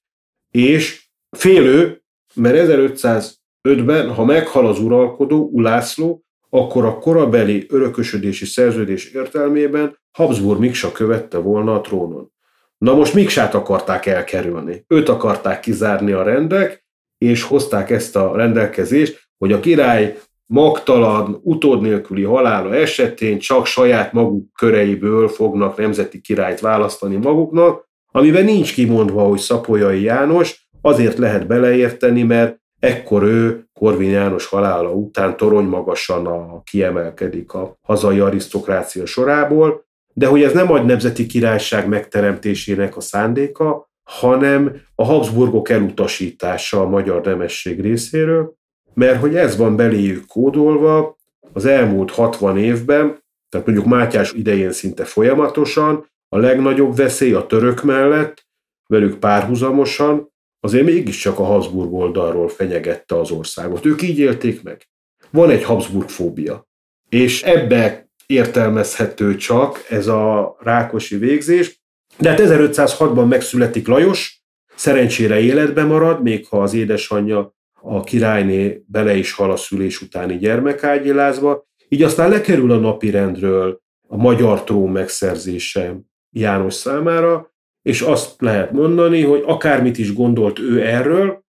és félő, mert 1505-ben, ha meghal az uralkodó, Ulászló, akkor a korabeli örökösödési szerződés értelmében Habsburg Miksa követte volna a trónon. Na most Miksát akarták elkerülni. Őt akarták kizárni a rendek, és hozták ezt a rendelkezést, hogy a király magtalan, utód nélküli halála esetén csak saját maguk köreiből fognak nemzeti királyt választani maguknak, amiben nincs kimondva, hogy Szapolyai János, azért lehet beleérteni, mert ekkor ő Korvin János halála után torony magasan a, kiemelkedik a hazai arisztokrácia sorából, de hogy ez nem a nemzeti királyság megteremtésének a szándéka, hanem a Habsburgok elutasítása a magyar nemesség részéről, mert hogy ez van beléjük kódolva az elmúlt 60 évben, tehát mondjuk Mátyás idején szinte folyamatosan, a legnagyobb veszély a török mellett, velük párhuzamosan, azért mégiscsak a Habsburg oldalról fenyegette az országot. Ők így élték meg. Van egy Habsburg fóbia. És ebbe értelmezhető csak ez a rákosi végzés. De hát 1506-ban megszületik Lajos, szerencsére életbe marad, még ha az édesanyja a királyné bele is hal a szülés utáni gyermekágyilázba, így aztán lekerül a napirendről a magyar trón megszerzése János számára, és azt lehet mondani, hogy akármit is gondolt ő erről,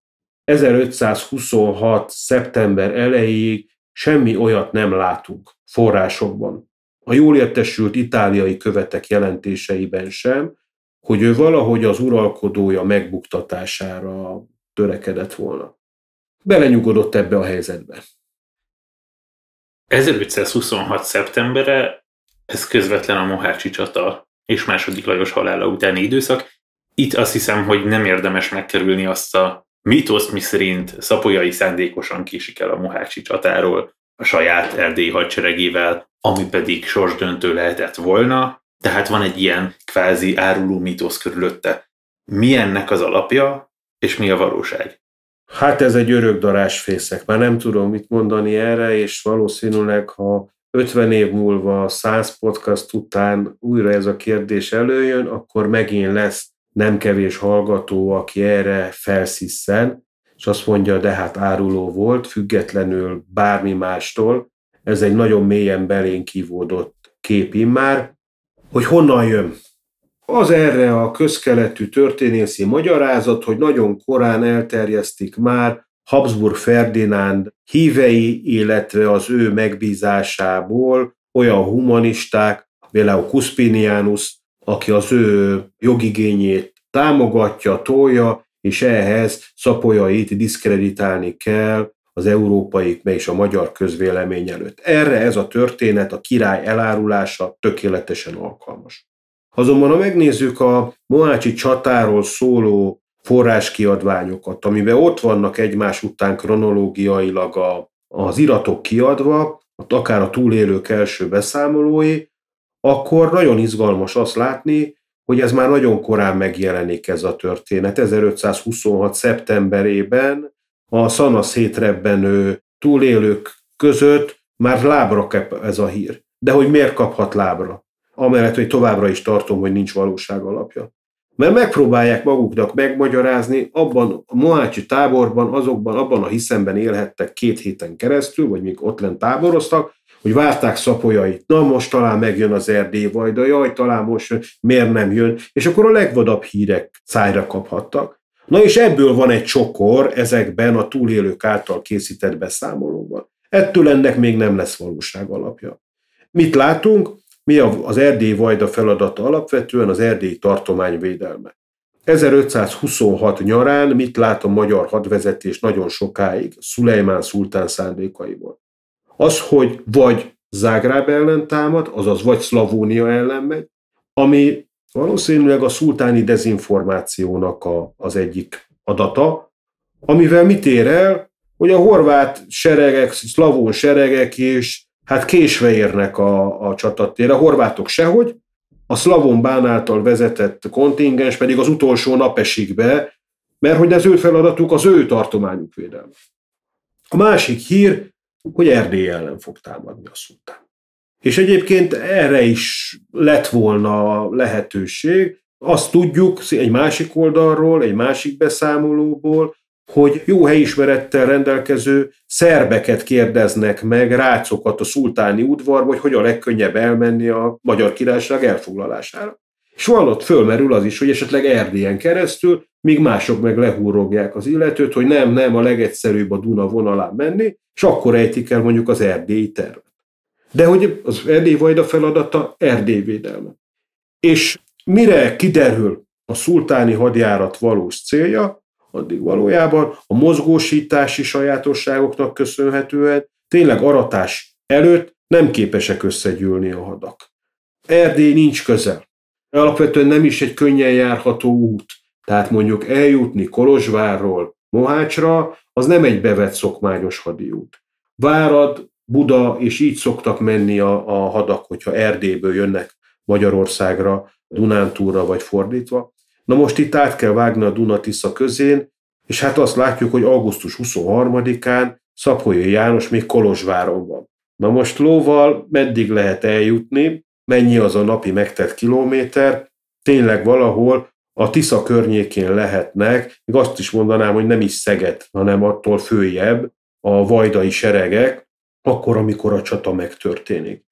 1526. szeptember elejéig semmi olyat nem látunk forrásokban. A jól értesült itáliai követek jelentéseiben sem, hogy ő valahogy az uralkodója megbuktatására törekedett volna. Belenyugodott ebbe a helyzetbe. 1526. szeptembere, ez közvetlen a Mohácsi csata és második Lajos halála utáni időszak. Itt azt hiszem, hogy nem érdemes megkerülni azt a mítoszt, miszerint Szapolyai szándékosan késik el a Mohácsi csatáról a saját erdélyi hadseregével, ami pedig sorsdöntő lehetett volna, tehát van egy ilyen kvázi áruló mítosz körülötte. Mi ennek az alapja, és mi a valóság? Hát ez egy örök darásfészek. Már nem tudom mit mondani erre, és valószínűleg, ha 50 év múlva 100 podcast után újra ez a kérdés előjön, akkor megint lesz nem kevés hallgató, aki erre felsziszen, és azt mondja, de hát áruló volt, függetlenül bármi mástól. Ez egy nagyon mélyen belén kivódott kép immár. Hogy honnan jön? Az erre a közkeletű történészi magyarázat, hogy nagyon korán elterjesztik már Habsburg Ferdinánd hívei, illetve az ő megbízásából olyan humanisták, például Cuspinianus, aki az ő jogigényét támogatja, tolja, és ehhez szapolyait diszkreditálni kell az európaik és a magyar közvélemény előtt. Erre ez a történet, a király elárulása tökéletesen alkalmas. Azonban, ha megnézzük a Mohácsi csatáról szóló forráskiadványokat, amiben ott vannak egymás után kronológiailag a, az iratok kiadva, akár a túlélők első beszámolói, akkor nagyon izgalmas azt látni, hogy ez már nagyon korán megjelenik ez a történet. 1526. szeptemberében a szana szétrebbenő túlélők között már lábra kap ez a hír. De hogy miért kaphat lábra? Amellett, hogy továbbra is tartom, hogy nincs valóság alapja. Mert megpróbálják maguknak megmagyarázni, abban a Mohácsi táborban, azokban, abban a hiszemben élhettek két héten keresztül, vagy még ott lent táboroztak, hogy várták szapolyait. Na most talán megjön az Erdély vajda, jaj, talán most miért nem jön, és akkor a legvadabb hírek szájra kaphattak. Na és ebből van egy csokor ezekben a túlélők által készített beszámolókban. Ettől ennek még nem lesz valóság alapja. Mit látunk? Mi az Erdély Vajda feladata alapvetően az erdélyi tartomány védelme. 1526 nyarán mit lát a magyar hadvezetés nagyon sokáig Szulejmán szultán szándékaiból? Az, hogy vagy Zágráb ellen támad, azaz vagy Szlavónia ellen megy, ami valószínűleg a szultáni dezinformációnak a, az egyik adata, amivel mit ér el, hogy a horvát seregek, szlavón seregek is hát késve érnek a, a csatatér. A horvátok sehogy, a szlavon bán által vezetett kontingens pedig az utolsó nap esik be, mert hogy az ő feladatuk az ő tartományuk védelme. A másik hír, hogy Erdély ellen fog támadni a szultán. És egyébként erre is lett volna lehetőség. Azt tudjuk egy másik oldalról, egy másik beszámolóból, hogy jó helyismerettel rendelkező szerbeket kérdeznek meg, rácokat a szultáni udvarba, hogy hogy a legkönnyebb elmenni a magyar királyság elfoglalására. És van ott fölmerül az is, hogy esetleg Erdélyen keresztül, míg mások meg lehúrogják az illetőt, hogy nem, nem, a legegyszerűbb a Duna vonalán menni, és akkor ejtik el mondjuk az erdélyi tervet. De hogy az Erdély Vajda feladata Erdély védelme. És mire kiderül a szultáni hadjárat valós célja, addig valójában a mozgósítási sajátosságoknak köszönhetően tényleg aratás előtt nem képesek összegyűlni a hadak. Erdély nincs közel. Alapvetően nem is egy könnyen járható út. Tehát mondjuk eljutni Kolozsvárról Mohácsra, az nem egy bevett szokmányos hadiút. Várad, Buda, és így szoktak menni a, a hadak, hogyha Erdélyből jönnek Magyarországra, Dunántúra vagy fordítva. Na most itt át kell vágni a Dunatisza közén, és hát azt látjuk, hogy augusztus 23-án Szapolyai János még Kolozsváron van. Na most lóval meddig lehet eljutni, mennyi az a napi megtett kilométer, tényleg valahol a Tisza környékén lehetnek, még azt is mondanám, hogy nem is Szeged, hanem attól följebb a vajdai seregek, akkor, amikor a csata megtörténik.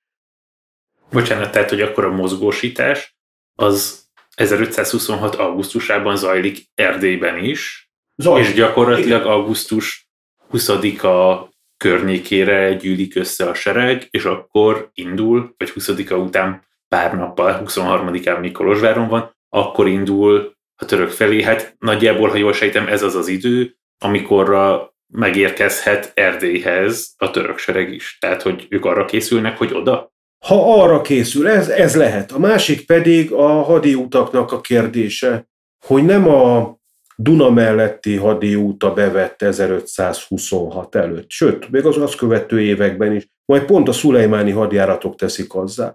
Bocsánat, tehát, hogy akkor a mozgósítás az 1526. augusztusában zajlik Erdélyben is, Zajlik. és gyakorlatilag Igen. augusztus 20-a környékére gyűlik össze a sereg, és akkor indul, vagy 20-a után pár nappal, 23-án Mikolosváron van, akkor indul a török felé. Hát nagyjából, ha jól sejtem, ez az az idő, amikorra megérkezhet Erdélyhez a török sereg is. Tehát, hogy ők arra készülnek, hogy oda? Ha arra készül, ez, ez lehet. A másik pedig a hadiutaknak a kérdése, hogy nem a Duna melletti hadiúta bevett 1526 előtt, sőt, még az azt követő években is, majd pont a szulejmáni hadjáratok teszik azzá,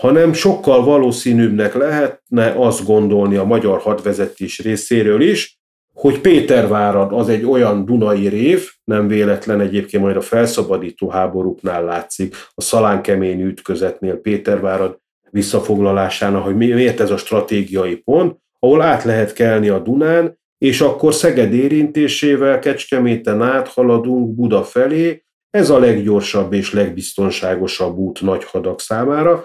hanem sokkal valószínűbbnek lehetne azt gondolni a magyar hadvezetés részéről is, hogy Pétervárad az egy olyan Dunai rév, nem véletlen egyébként majd a felszabadító háborúknál látszik, a szalánkemény ütközetnél Pétervárad visszafoglalásának, hogy miért ez a stratégiai pont, ahol át lehet kelni a Dunán, és akkor Szeged érintésével Kecskeméten áthaladunk Buda felé, ez a leggyorsabb és legbiztonságosabb út nagy hadak számára.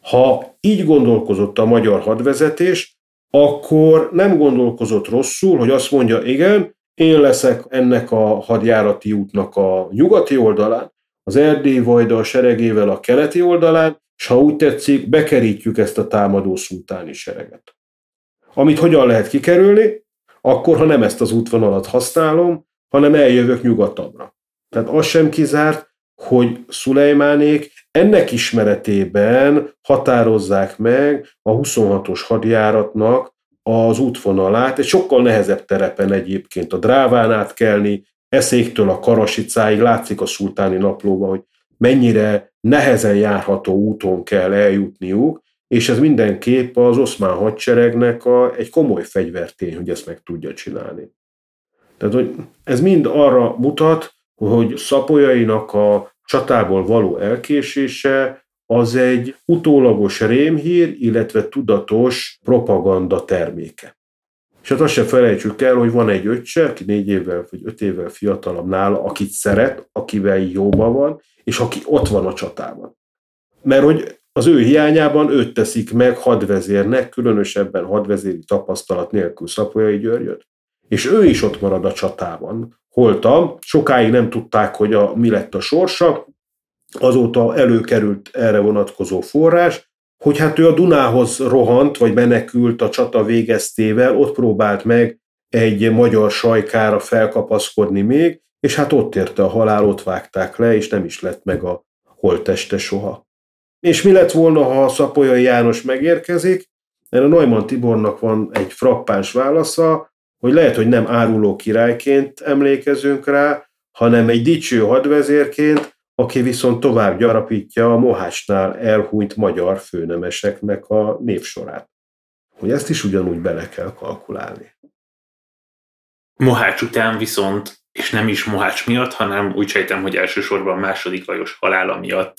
Ha így gondolkozott a magyar hadvezetés, akkor nem gondolkozott rosszul, hogy azt mondja, igen, én leszek ennek a hadjárati útnak a nyugati oldalán, az Erdély Vajda a seregével a keleti oldalán, és ha úgy tetszik, bekerítjük ezt a támadó szultáni sereget. Amit hogyan lehet kikerülni? Akkor, ha nem ezt az útvonalat használom, hanem eljövök nyugatabbra. Tehát az sem kizárt, hogy Szulejmánék ennek ismeretében határozzák meg a 26-os hadjáratnak az útvonalát, egy sokkal nehezebb terepen egyébként a Dráván átkelni, eszéktől a Karasicáig, látszik a szultáni naplóban, hogy mennyire nehezen járható úton kell eljutniuk, és ez mindenképp az oszmán hadseregnek a, egy komoly fegyvertény, hogy ezt meg tudja csinálni. Tehát, hogy ez mind arra mutat, hogy Szapolyainak a csatából való elkésése az egy utólagos rémhír, illetve tudatos propaganda terméke. És hát azt se felejtsük el, hogy van egy öccse, aki négy évvel vagy öt évvel fiatalabb nála, akit szeret, akivel jóban van, és aki ott van a csatában. Mert hogy az ő hiányában őt teszik meg hadvezérnek, különösebben hadvezéri tapasztalat nélkül Szapolyai Györgyöt. És ő is ott marad a csatában, holta. Sokáig nem tudták, hogy a, mi lett a sorsa, azóta előkerült erre vonatkozó forrás, hogy hát ő a Dunához rohant, vagy menekült a csata végeztével, ott próbált meg egy magyar sajkára felkapaszkodni még, és hát ott érte a halál, ott vágták le, és nem is lett meg a holteste soha. És mi lett volna, ha Szapolyai János megérkezik? Erre Neumann Tibornak van egy frappáns válasza, hogy lehet, hogy nem áruló királyként emlékezünk rá, hanem egy dicső hadvezérként, aki viszont tovább gyarapítja a Mohácsnál elhúnyt magyar főnemeseknek a névsorát. Hogy ezt is ugyanúgy bele kell kalkulálni. Mohács után viszont, és nem is Mohács miatt, hanem úgy sejtem, hogy elsősorban második Lajos halála miatt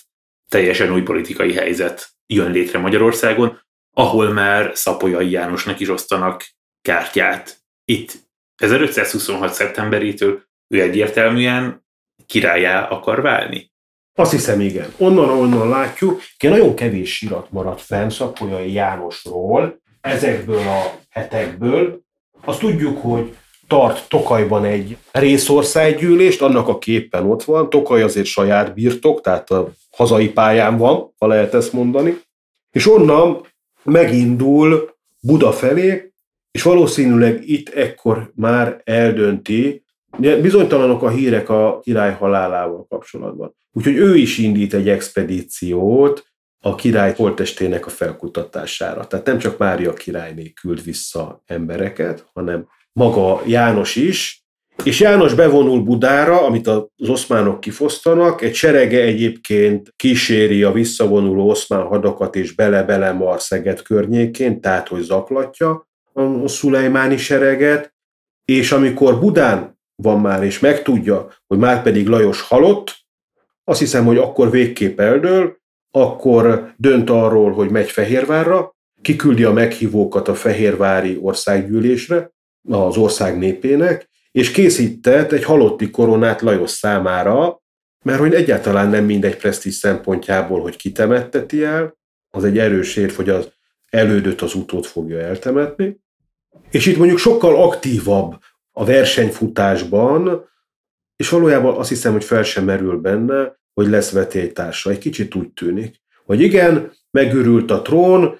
teljesen új politikai helyzet jön létre Magyarországon, ahol már Szapolyai Jánosnak is osztanak kártyát itt 1526. szeptemberétől ő egyértelműen királyá akar válni? Azt hiszem, igen. Onnan, onnan látjuk, hogy nagyon kevés irat maradt fenn Szapolyai Jánosról, ezekből a hetekből. Azt tudjuk, hogy tart Tokajban egy részországgyűlést, annak a képen ott van. Tokaj azért saját birtok, tehát a hazai pályán van, ha lehet ezt mondani. És onnan megindul Buda felé, és valószínűleg itt ekkor már eldönti, bizonytalanok a hírek a király halálával kapcsolatban. Úgyhogy ő is indít egy expedíciót a király holtestének a felkutatására. Tehát nem csak Mária királyné küld vissza embereket, hanem maga János is, és János bevonul Budára, amit az oszmánok kifosztanak, egy serege egyébként kíséri a visszavonuló oszmán hadakat, és bele-bele mar Szeged környékén, tehát hogy zaklatja, a szulejmáni sereget, és amikor Budán van már, és megtudja, hogy már pedig Lajos halott, azt hiszem, hogy akkor végképp eldől, akkor dönt arról, hogy megy Fehérvárra, kiküldi a meghívókat a Fehérvári országgyűlésre, az ország népének, és készített egy halotti koronát Lajos számára, mert hogy egyáltalán nem mindegy presztis szempontjából, hogy kitemetteti el, az egy erős érv, hogy az elődöt az utót fogja eltemetni, és itt mondjuk sokkal aktívabb a versenyfutásban, és valójában azt hiszem, hogy fel sem merül benne, hogy lesz vetélytársa. Egy kicsit úgy tűnik, hogy igen, megürült a trón,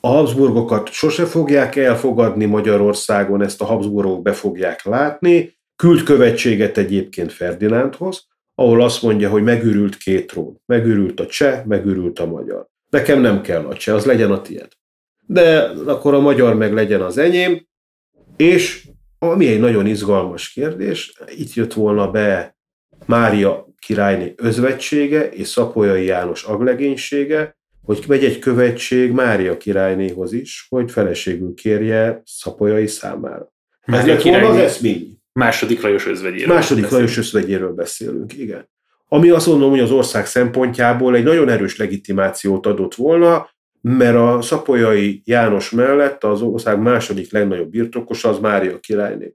a Habsburgokat sose fogják elfogadni Magyarországon, ezt a Habsburgok be fogják látni, küld követséget egyébként Ferdinándhoz, ahol azt mondja, hogy megürült két trón. Megürült a cseh, megürült a magyar. Nekem nem kell a cseh, az legyen a tiéd. De akkor a magyar meg legyen az enyém, és ami egy nagyon izgalmas kérdés, itt jött volna be Mária királyné özvetsége és Szapolyai János aglegénysége, hogy megy egy követség Mária királynéhoz is, hogy feleségül kérje Szapolyai számára. Mária Ez lett volna az eszmény. Második Lajos özvegyéről. Második beszélünk. Lajos özvegyéről beszélünk, igen. Ami azt mondom, hogy az ország szempontjából egy nagyon erős legitimációt adott volna, mert a Szapolyai János mellett az ország második legnagyobb birtokosa az Mária királyné.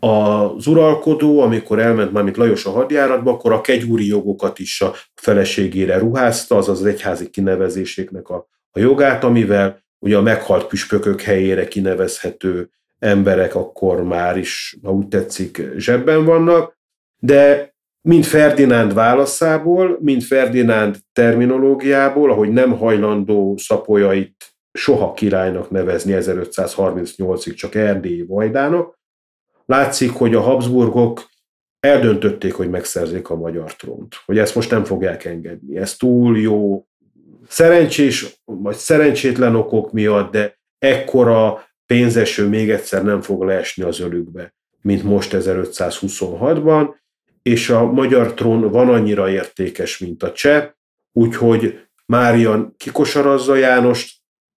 Az uralkodó, amikor elment már, mint Lajos a hadjáratba, akkor a kegyúri jogokat is a feleségére ruházta, azaz az egyházi kinevezéséknek a, a jogát, amivel ugye a meghalt püspökök helyére kinevezhető emberek akkor már is, ha úgy tetszik, zsebben vannak, de mind Ferdinánd válaszából, mind Ferdinánd terminológiából, ahogy nem hajlandó Szapolyait soha királynak nevezni 1538-ig, csak erdélyi vajdának, látszik, hogy a Habsburgok eldöntötték, hogy megszerzik a magyar trónt, hogy ezt most nem fogják engedni. Ez túl jó, szerencsés, vagy szerencsétlen okok miatt, de ekkora pénzeső még egyszer nem fog leesni az ölükbe, mint most 1526-ban, és a magyar trón van annyira értékes, mint a cseh, úgyhogy Mária kikosarazza Jánost,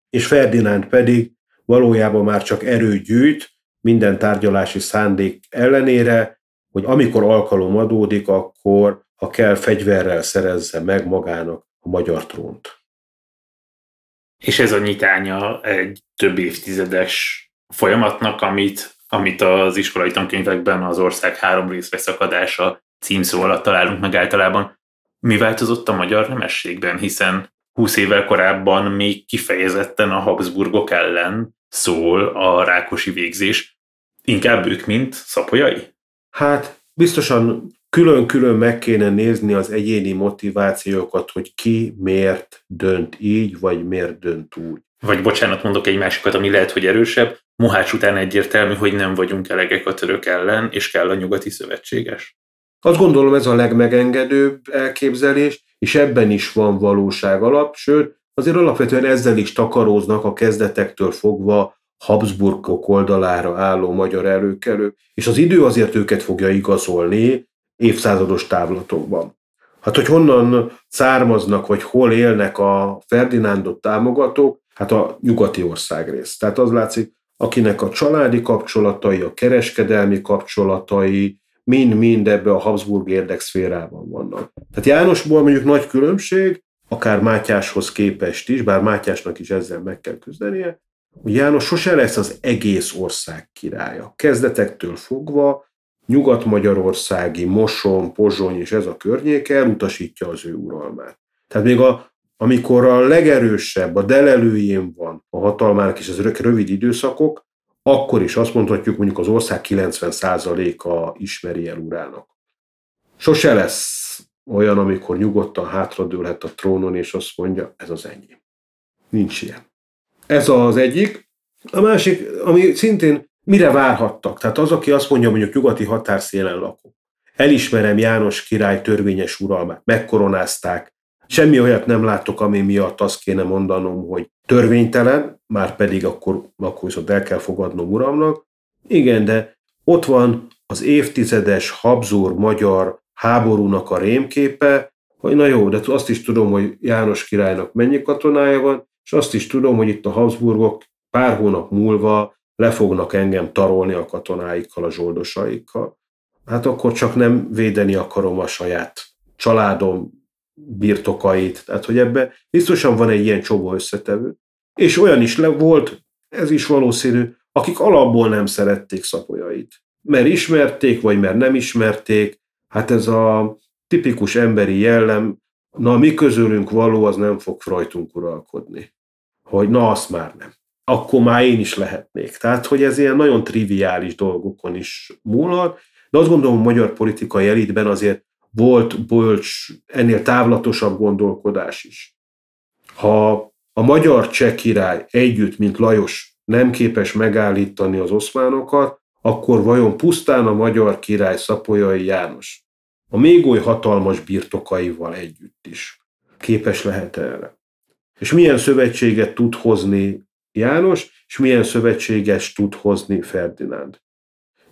és Ferdinánd pedig valójában már csak erőt gyűjt, minden tárgyalási szándék ellenére, hogy amikor alkalom adódik, akkor ha kell fegyverrel szerezze meg magának a magyar trónt. És ez a nyitánya egy több évtizedes folyamatnak, amit, amit az iskolai tankönyvekben az ország három részre szakadása címszó alatt találunk meg általában. Mi változott a magyar nemességben, hiszen 20 évvel korábban még kifejezetten a Habsburgok ellen szól a rákosi végzés. Inkább ők, mint szapolyai? Hát biztosan külön-külön meg kéne nézni az egyéni motivációkat, hogy ki miért dönt így, vagy miért dönt úgy. Vagy bocsánat, mondok egy másikat, ami lehet, hogy erősebb. Mohács után egyértelmű, hogy nem vagyunk elegek a török ellen, és kell a nyugati szövetséges. Azt gondolom ez a legmegengedőbb elképzelés, és ebben is van valóság alap, sőt, azért alapvetően ezzel is takaróznak a kezdetektől fogva Habsburgok oldalára álló magyar előkelők, és az idő azért őket fogja igazolni évszázados távlatokban. Hát, hogy honnan származnak, vagy hol élnek a Ferdinándot támogatók, hát a nyugati országrész. Tehát az látszik, akinek a családi kapcsolatai, a kereskedelmi kapcsolatai, mind-mind ebbe a Habsburg érdekszférában vannak. Tehát Jánosból mondjuk nagy különbség, akár Mátyáshoz képest is, bár Mátyásnak is ezzel meg kell küzdenie, hogy János sose lesz az egész ország királya. Kezdetektől fogva nyugat-magyarországi Moson, Pozsony és ez a környék elutasítja az ő uralmát. Tehát még a, amikor a legerősebb, a delelőjén van a hatalmának és az rövid időszakok, akkor is azt mondhatjuk, mondjuk az ország 90%-a ismeri el urának. Sose lesz olyan, amikor nyugodtan hátradőlhet a trónon, és azt mondja, ez az enyém. Nincs ilyen. Ez az egyik. A másik, ami szintén mire várhattak? Tehát az, aki azt mondja, mondjuk nyugati határszélen lakó. Elismerem János király törvényes uralmát, megkoronázták, semmi olyat nem látok, ami miatt azt kéne mondanom, hogy törvénytelen, már pedig akkor, akkor viszont el kell fogadnom uramnak. Igen, de ott van az évtizedes Habsburg-magyar háborúnak a rémképe, hogy na jó, de azt is tudom, hogy János királynak mennyi katonája van, és azt is tudom, hogy itt a Habsburgok pár hónap múlva le fognak engem tarolni a katonáikkal, a zsoldosaikkal, hát akkor csak nem védeni akarom a saját családom birtokait. Tehát, hogy ebbe biztosan van egy ilyen csobó összetevő. És olyan is le volt, ez is valószínű, akik alapból nem szerették szapolyait. Mert ismerték, vagy mert nem ismerték. Hát ez a tipikus emberi jellem, na mi közülünk való, az nem fog rajtunk uralkodni. Hogy na, azt már nem. Akkor már én is lehetnék. Tehát, hogy ez ilyen nagyon triviális dolgokon is múlhat, de azt gondolom, a magyar politikai elitben azért volt bölcs, ennél távlatosabb gondolkodás is. Ha a magyar cseh király együtt, mint Lajos nem képes megállítani az oszmánokat, akkor vajon pusztán a magyar király Szapolyai János a még oly hatalmas birtokaival együtt is képes lehet erre. És milyen szövetséget tud hozni János, és milyen szövetséges tud hozni Ferdinánd.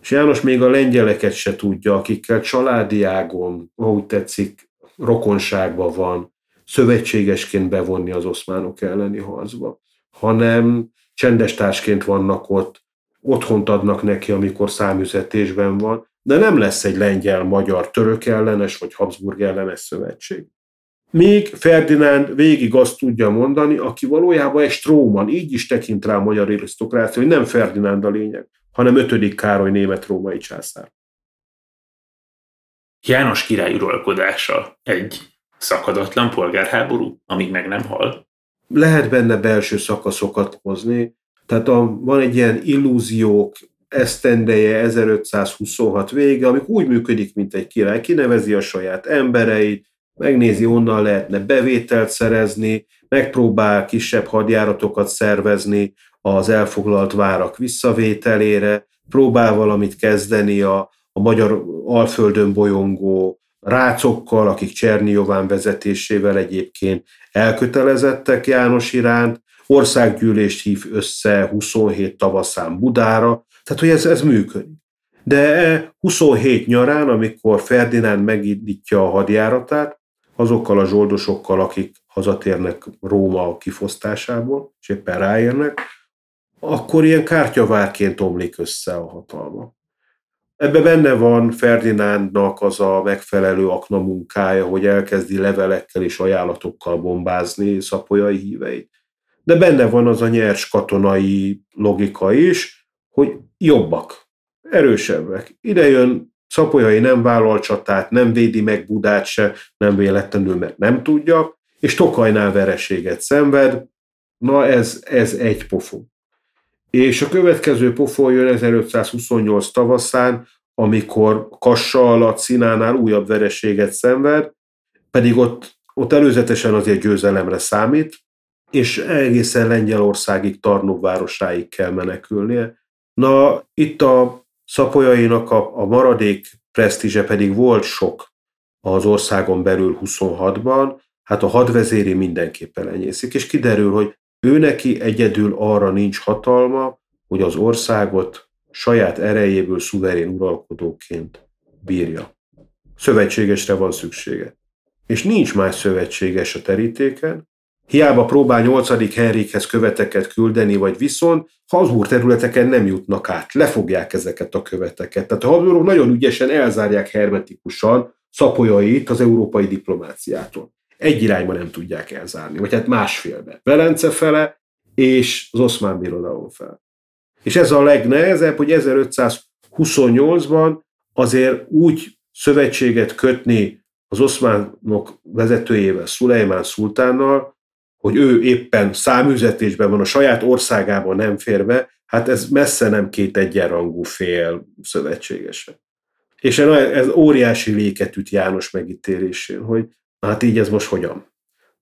És János még a lengyeleket se tudja, akikkel családi ágon, ahogy tetszik, rokonságban van, szövetségesként bevonni az oszmánok elleni harcba, hanem csendes társként vannak ott, otthont adnak neki, amikor számüzetésben van, de nem lesz egy lengyel-magyar-török ellenes vagy Habsburg ellenes szövetség. Míg Ferdinánd végig azt tudja mondani, aki valójában egy Stróman, így is tekint rá a magyar arisztokrácia, hogy nem Ferdinánd a lényeg, hanem ötödik Károly német-római császár. János király uralkodása egy szakadatlan polgárháború, amíg meg nem hal? Lehet benne belső szakaszokat hozni, tehát a, van egy ilyen illúziók esztendeje 1526 vége, amik úgy működik, mint egy király, kinevezi a saját embereit, megnézi, onnan lehetne bevételt szerezni, megpróbál kisebb hadjáratokat szervezni az elfoglalt várak visszavételére, próbál valamit kezdeni a, a magyar alföldön bolyongó rácokkal, akik Cserniován vezetésével egyébként elkötelezettek János iránt, országgyűlést hív össze 27 tavaszán Budára, tehát hogy ez, ez működik. De 27 nyarán, amikor Ferdinánd megindítja a hadjáratát, azokkal a zsoldosokkal, akik hazatérnek Róma kifosztásából, és éppen ráérnek, akkor ilyen kártyavárként omlik össze a hatalma. Ebbe benne van Ferdinándnak az a megfelelő akna munkája, hogy elkezdi levelekkel és ajánlatokkal bombázni szapolyai híveit. De benne van az a nyers katonai logika is, hogy jobbak, erősebbek. Ide jön Szapolyai nem vállal csatát, nem védi meg Budát se, nem véletlenül, mert nem tudja, és Tokajnál vereséget szenved. Na ez, ez egy pofon. És a következő pofon jön 1528 tavaszán, amikor Kassa alatt Színánál újabb vereséget szenved, pedig ott, ott előzetesen azért győzelemre számít, és egészen Lengyelországig, Tarnów városáig kell menekülnie. Na, itt a Szapolyainak a, a maradék presztízse pedig volt sok az országon belül 26-ban, hát a hadvezéri mindenképpen lenyészik, és kiderül, hogy ő neki egyedül arra nincs hatalma, hogy az országot saját erejéből szuverén uralkodóként bírja. Szövetségesre van szüksége. És nincs más szövetséges a terítéken, Hiába próbál 8. Henrikhez követeket küldeni, vagy viszont Habsburg területeken nem jutnak át, lefogják ezeket a követeket. Tehát a Habsburgok nagyon ügyesen elzárják hermetikusan szapolyait az európai diplomáciától. Egy irányba nem tudják elzárni, vagy hát másfélbe. Velence fele és az oszmán birodalom fel. És ez a legnehezebb, hogy 1528-ban azért úgy szövetséget kötni az oszmánok vezetőjével, Szulejmán szultánnal, hogy ő éppen száműzetésben van, a saját országában nem fér be, hát ez messze nem két egyenrangú fél szövetségese. És ez óriási léket üt János megítélésén, hogy hát így ez most hogyan.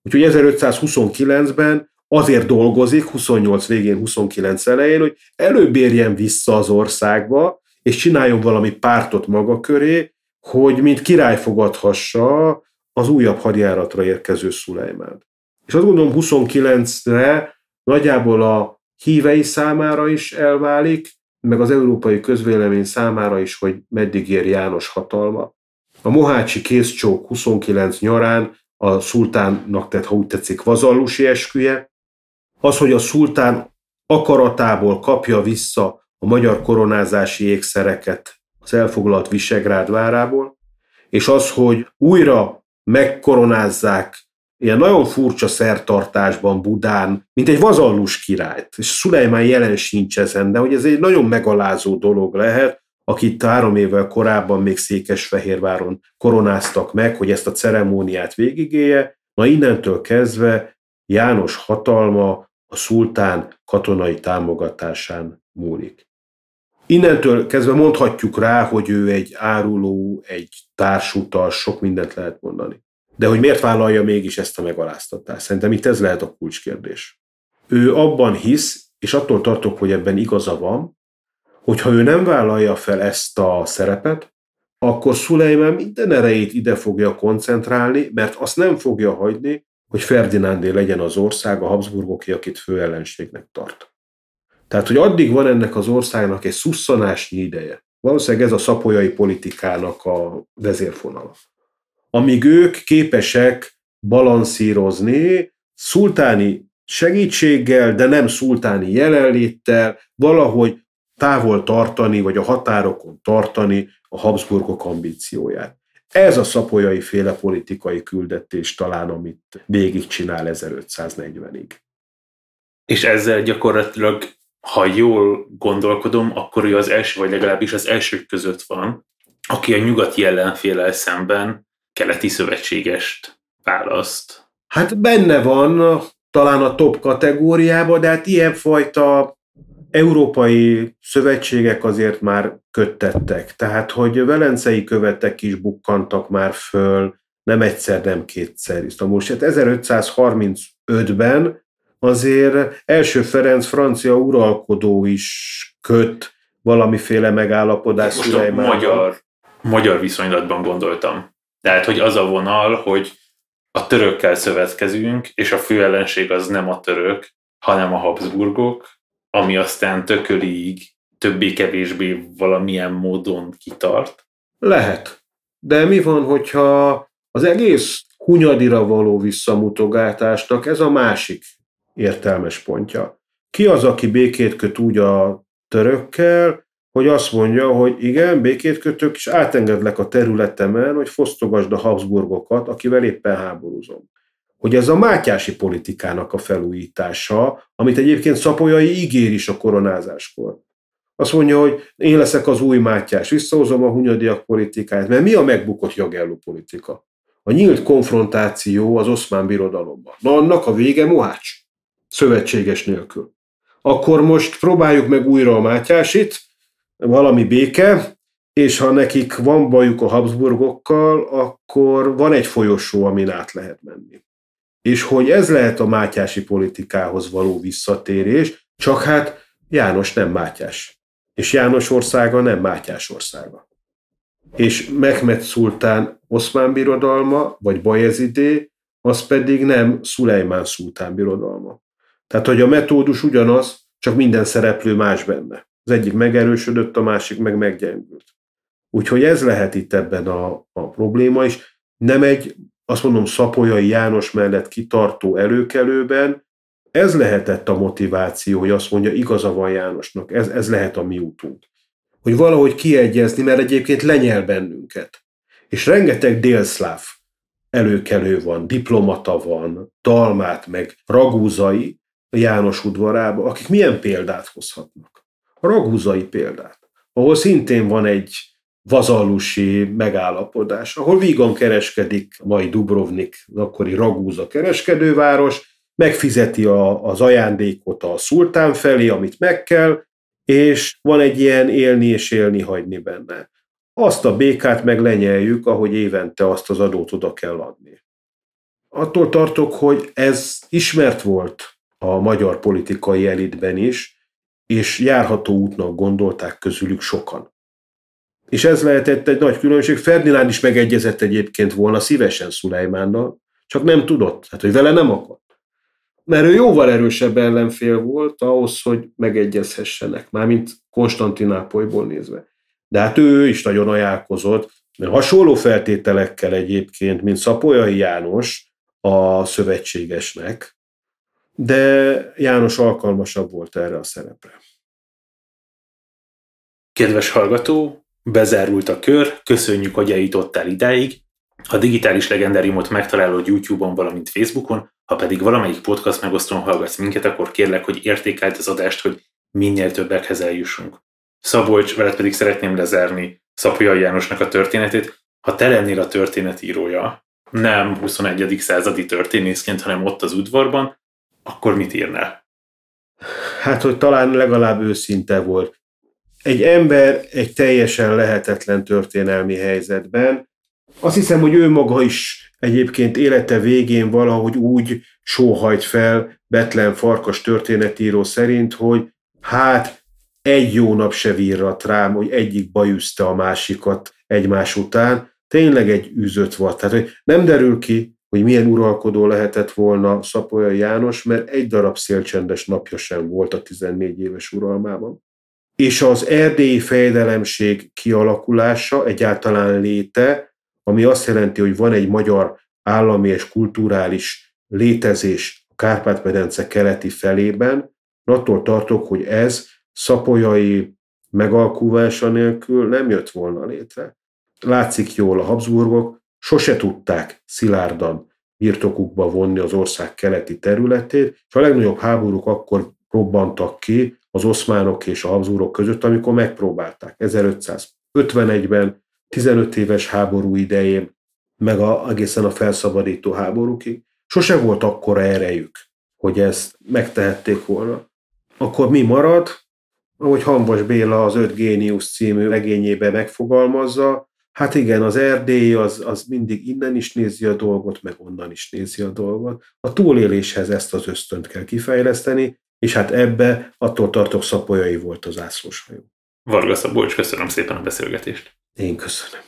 Úgyhogy 1529-ben azért dolgozik, 28 végén, 29 elején, hogy előbb érjen vissza az országba, és csináljon valami pártot maga köré, hogy mint király fogadhassa az újabb hadjáratra érkező Szulejmánt. És azt gondolom 29-re nagyjából a hívei számára is elválik, meg az európai közvélemény számára is, hogy meddig ér János hatalma. A Mohácsi kézcsók 29 nyarán a szultánnak tett, ha úgy tetszik, vazallusi esküje, az, hogy a szultán akaratából kapja vissza a magyar koronázási ékszereket az elfoglalt Visegrád várából, és az, hogy újra megkoronázzák ilyen nagyon furcsa szertartásban Budán, mint egy vazallus királyt. És Szulejmán jelen sincs ezen, de hogy ez egy nagyon megalázó dolog lehet, akit három évvel korábban még Székesfehérváron koronáztak meg, hogy ezt a ceremóniát végigélje. Na innentől kezdve János hatalma a szultán katonai támogatásán múlik. Innentől kezdve mondhatjuk rá, hogy ő egy áruló, egy társutas, sok mindent lehet mondani. De hogy miért vállalja mégis ezt a megaláztatást? Szerintem itt ez lehet a kulcskérdés. Ő abban hisz, és attól tartok, hogy ebben igaza van, hogyha ő nem vállalja fel ezt a szerepet, akkor Szulejmán minden erejét ide fogja koncentrálni, mert azt nem fogja hagyni, hogy Ferdinándé legyen az ország, a Habsburgoké, akit főellenségnek tart. Tehát, hogy addig van ennek az országnak egy szusszanásnyi ideje. Valószínűleg ez a szapolyai politikának a vezérfonala. Amíg ők képesek balanszírozni szultáni segítséggel, de nem szultáni jelenléttel, valahogy távol tartani, vagy a határokon tartani a Habsburgok ambícióját. Ez a szapolyai féle politikai küldetés talán, amit végigcsinál 1540-ig. És ezzel gyakorlatilag, ha jól gondolkodom, akkor ő az első, vagy legalábbis az elsők között van, aki a nyugati ellenfélel szemben keleti szövetségest választ. Hát benne van talán a top kategóriába, de hát ilyenfajta európai szövetségek azért már köttettek. Tehát, hogy velencei követek is bukkantak már föl, nem egyszer, nem kétszer. Most hát 1535-ben azért első Ferenc francia uralkodó is köt valamiféle megállapodás Most a magyar, magyar viszonylatban gondoltam. Tehát, hogy az a vonal, hogy a törökkel szövetkezünk, és a fő ellenség az nem a török, hanem a Habsburgok, ami aztán tökölig többé-kevésbé valamilyen módon kitart? Lehet. De mi van, hogyha az egész hunyadira való visszamutogatásnak ez a másik értelmes pontja? Ki az, aki békét köt úgy a törökkel, hogy azt mondja, hogy igen, békét kötök, és átengedlek a területemen, hogy fosztogasd a Habsburgokat, akivel éppen háborúzom hogy ez a mátyási politikának a felújítása, amit egyébként Szapolyai ígér is a koronázáskor. Azt mondja, hogy én leszek az új mátyás, visszahozom a hunyadiak politikáját, mert mi a megbukott jagelló politika? A nyílt konfrontáció az oszmán birodalomban. Na annak a vége Mohács, szövetséges nélkül. Akkor most próbáljuk meg újra a mátyásit, valami béke, és ha nekik van bajuk a Habsburgokkal, akkor van egy folyosó, amin át lehet menni és hogy ez lehet a mátyási politikához való visszatérés, csak hát János nem mátyás. És János országa nem mátyás országa. És Mehmed szultán oszmán birodalma, vagy Bajezidé, az pedig nem Szulejmán szultán birodalma. Tehát, hogy a metódus ugyanaz, csak minden szereplő más benne. Az egyik megerősödött, a másik meg meggyengült. Úgyhogy ez lehet itt ebben a, a probléma is. Nem egy azt mondom Szapolyai János mellett kitartó előkelőben, ez lehetett a motiváció, hogy azt mondja, igaza van Jánosnak, ez, ez lehet a mi útunk. Hogy valahogy kiegyezni, mert egyébként lenyel bennünket. És rengeteg délszláv előkelő van, diplomata van, dalmát, meg ragúzai János udvarába, akik milyen példát hozhatnak. A ragúzai példát, ahol szintén van egy vazallusi megállapodás, ahol vígan kereskedik mai Dubrovnik, az akkori Ragúza kereskedőváros, megfizeti a, az ajándékot a szultán felé, amit meg kell, és van egy ilyen élni és élni hagyni benne. Azt a békát meg lenyeljük, ahogy évente azt az adót oda kell adni. Attól tartok, hogy ez ismert volt a magyar politikai elitben is, és járható útnak gondolták közülük sokan. És ez lehetett egy nagy különbség. Ferdinánd is megegyezett egyébként volna szívesen Szulejmánnal, csak nem tudott, hát hogy vele nem akart. Mert ő jóval erősebb ellenfél volt ahhoz, hogy megegyezhessenek, mármint Konstantinápolyból nézve. De hát ő is nagyon ajánlkozott, mert hasonló feltételekkel egyébként, mint Szapolyai János a szövetségesnek, de János alkalmasabb volt erre a szerepre. Kedves hallgató, bezárult a kör, köszönjük, hogy eljutottál idáig. A digitális legendáriumot megtalálod YouTube-on, valamint Facebookon, ha pedig valamelyik podcast megosztón hallgatsz minket, akkor kérlek, hogy értékeld az adást, hogy minél többekhez eljussunk. Szabolcs, veled pedig szeretném lezárni Szapolyai Jánosnak a történetét. Ha te lennél a történetírója, nem 21. századi történészként, hanem ott az udvarban, akkor mit írnál? Hát, hogy talán legalább őszinte volt. Egy ember egy teljesen lehetetlen történelmi helyzetben, azt hiszem, hogy ő maga is egyébként élete végén valahogy úgy sóhajt fel Betlen Farkas történetíró szerint, hogy hát egy jó nap se virrat rám, hogy egyik bajüzte a másikat egymás után, tényleg egy űzött volt. Tehát, hogy nem derül ki, hogy milyen uralkodó lehetett volna Szapolyai János, mert egy darab szélcsendes napja sem volt a 14 éves uralmában. És az erdélyi fejdelemség kialakulása, egyáltalán léte, ami azt jelenti, hogy van egy magyar állami és kulturális létezés a Kárpát-medence keleti felében, attól tartok, hogy ez szapolyai megalkuvása nélkül nem jött volna létre. Látszik jól a Habsburgok, sose tudták szilárdan birtokukba vonni az ország keleti területét, és a legnagyobb háborúk akkor robbantak ki az oszmánok és a Habsburgok között, amikor megpróbálták 1551-ben, 15 éves háború idején, meg a, egészen a felszabadító háborúkig. Sose volt akkora erejük, hogy ezt megtehették volna. Akkor mi marad? Ahogy Hambas Béla az Öt Géniusz című regényében megfogalmazza, Hát igen, az Erdély az, az mindig innen is nézi a dolgot, meg onnan is nézi a dolgot. A túléléshez ezt az ösztönt kell kifejleszteni, és hát ebbe attól tartok szapolyai volt az ászlós hajó. Varga Szabolcs, köszönöm szépen a beszélgetést. Én köszönöm.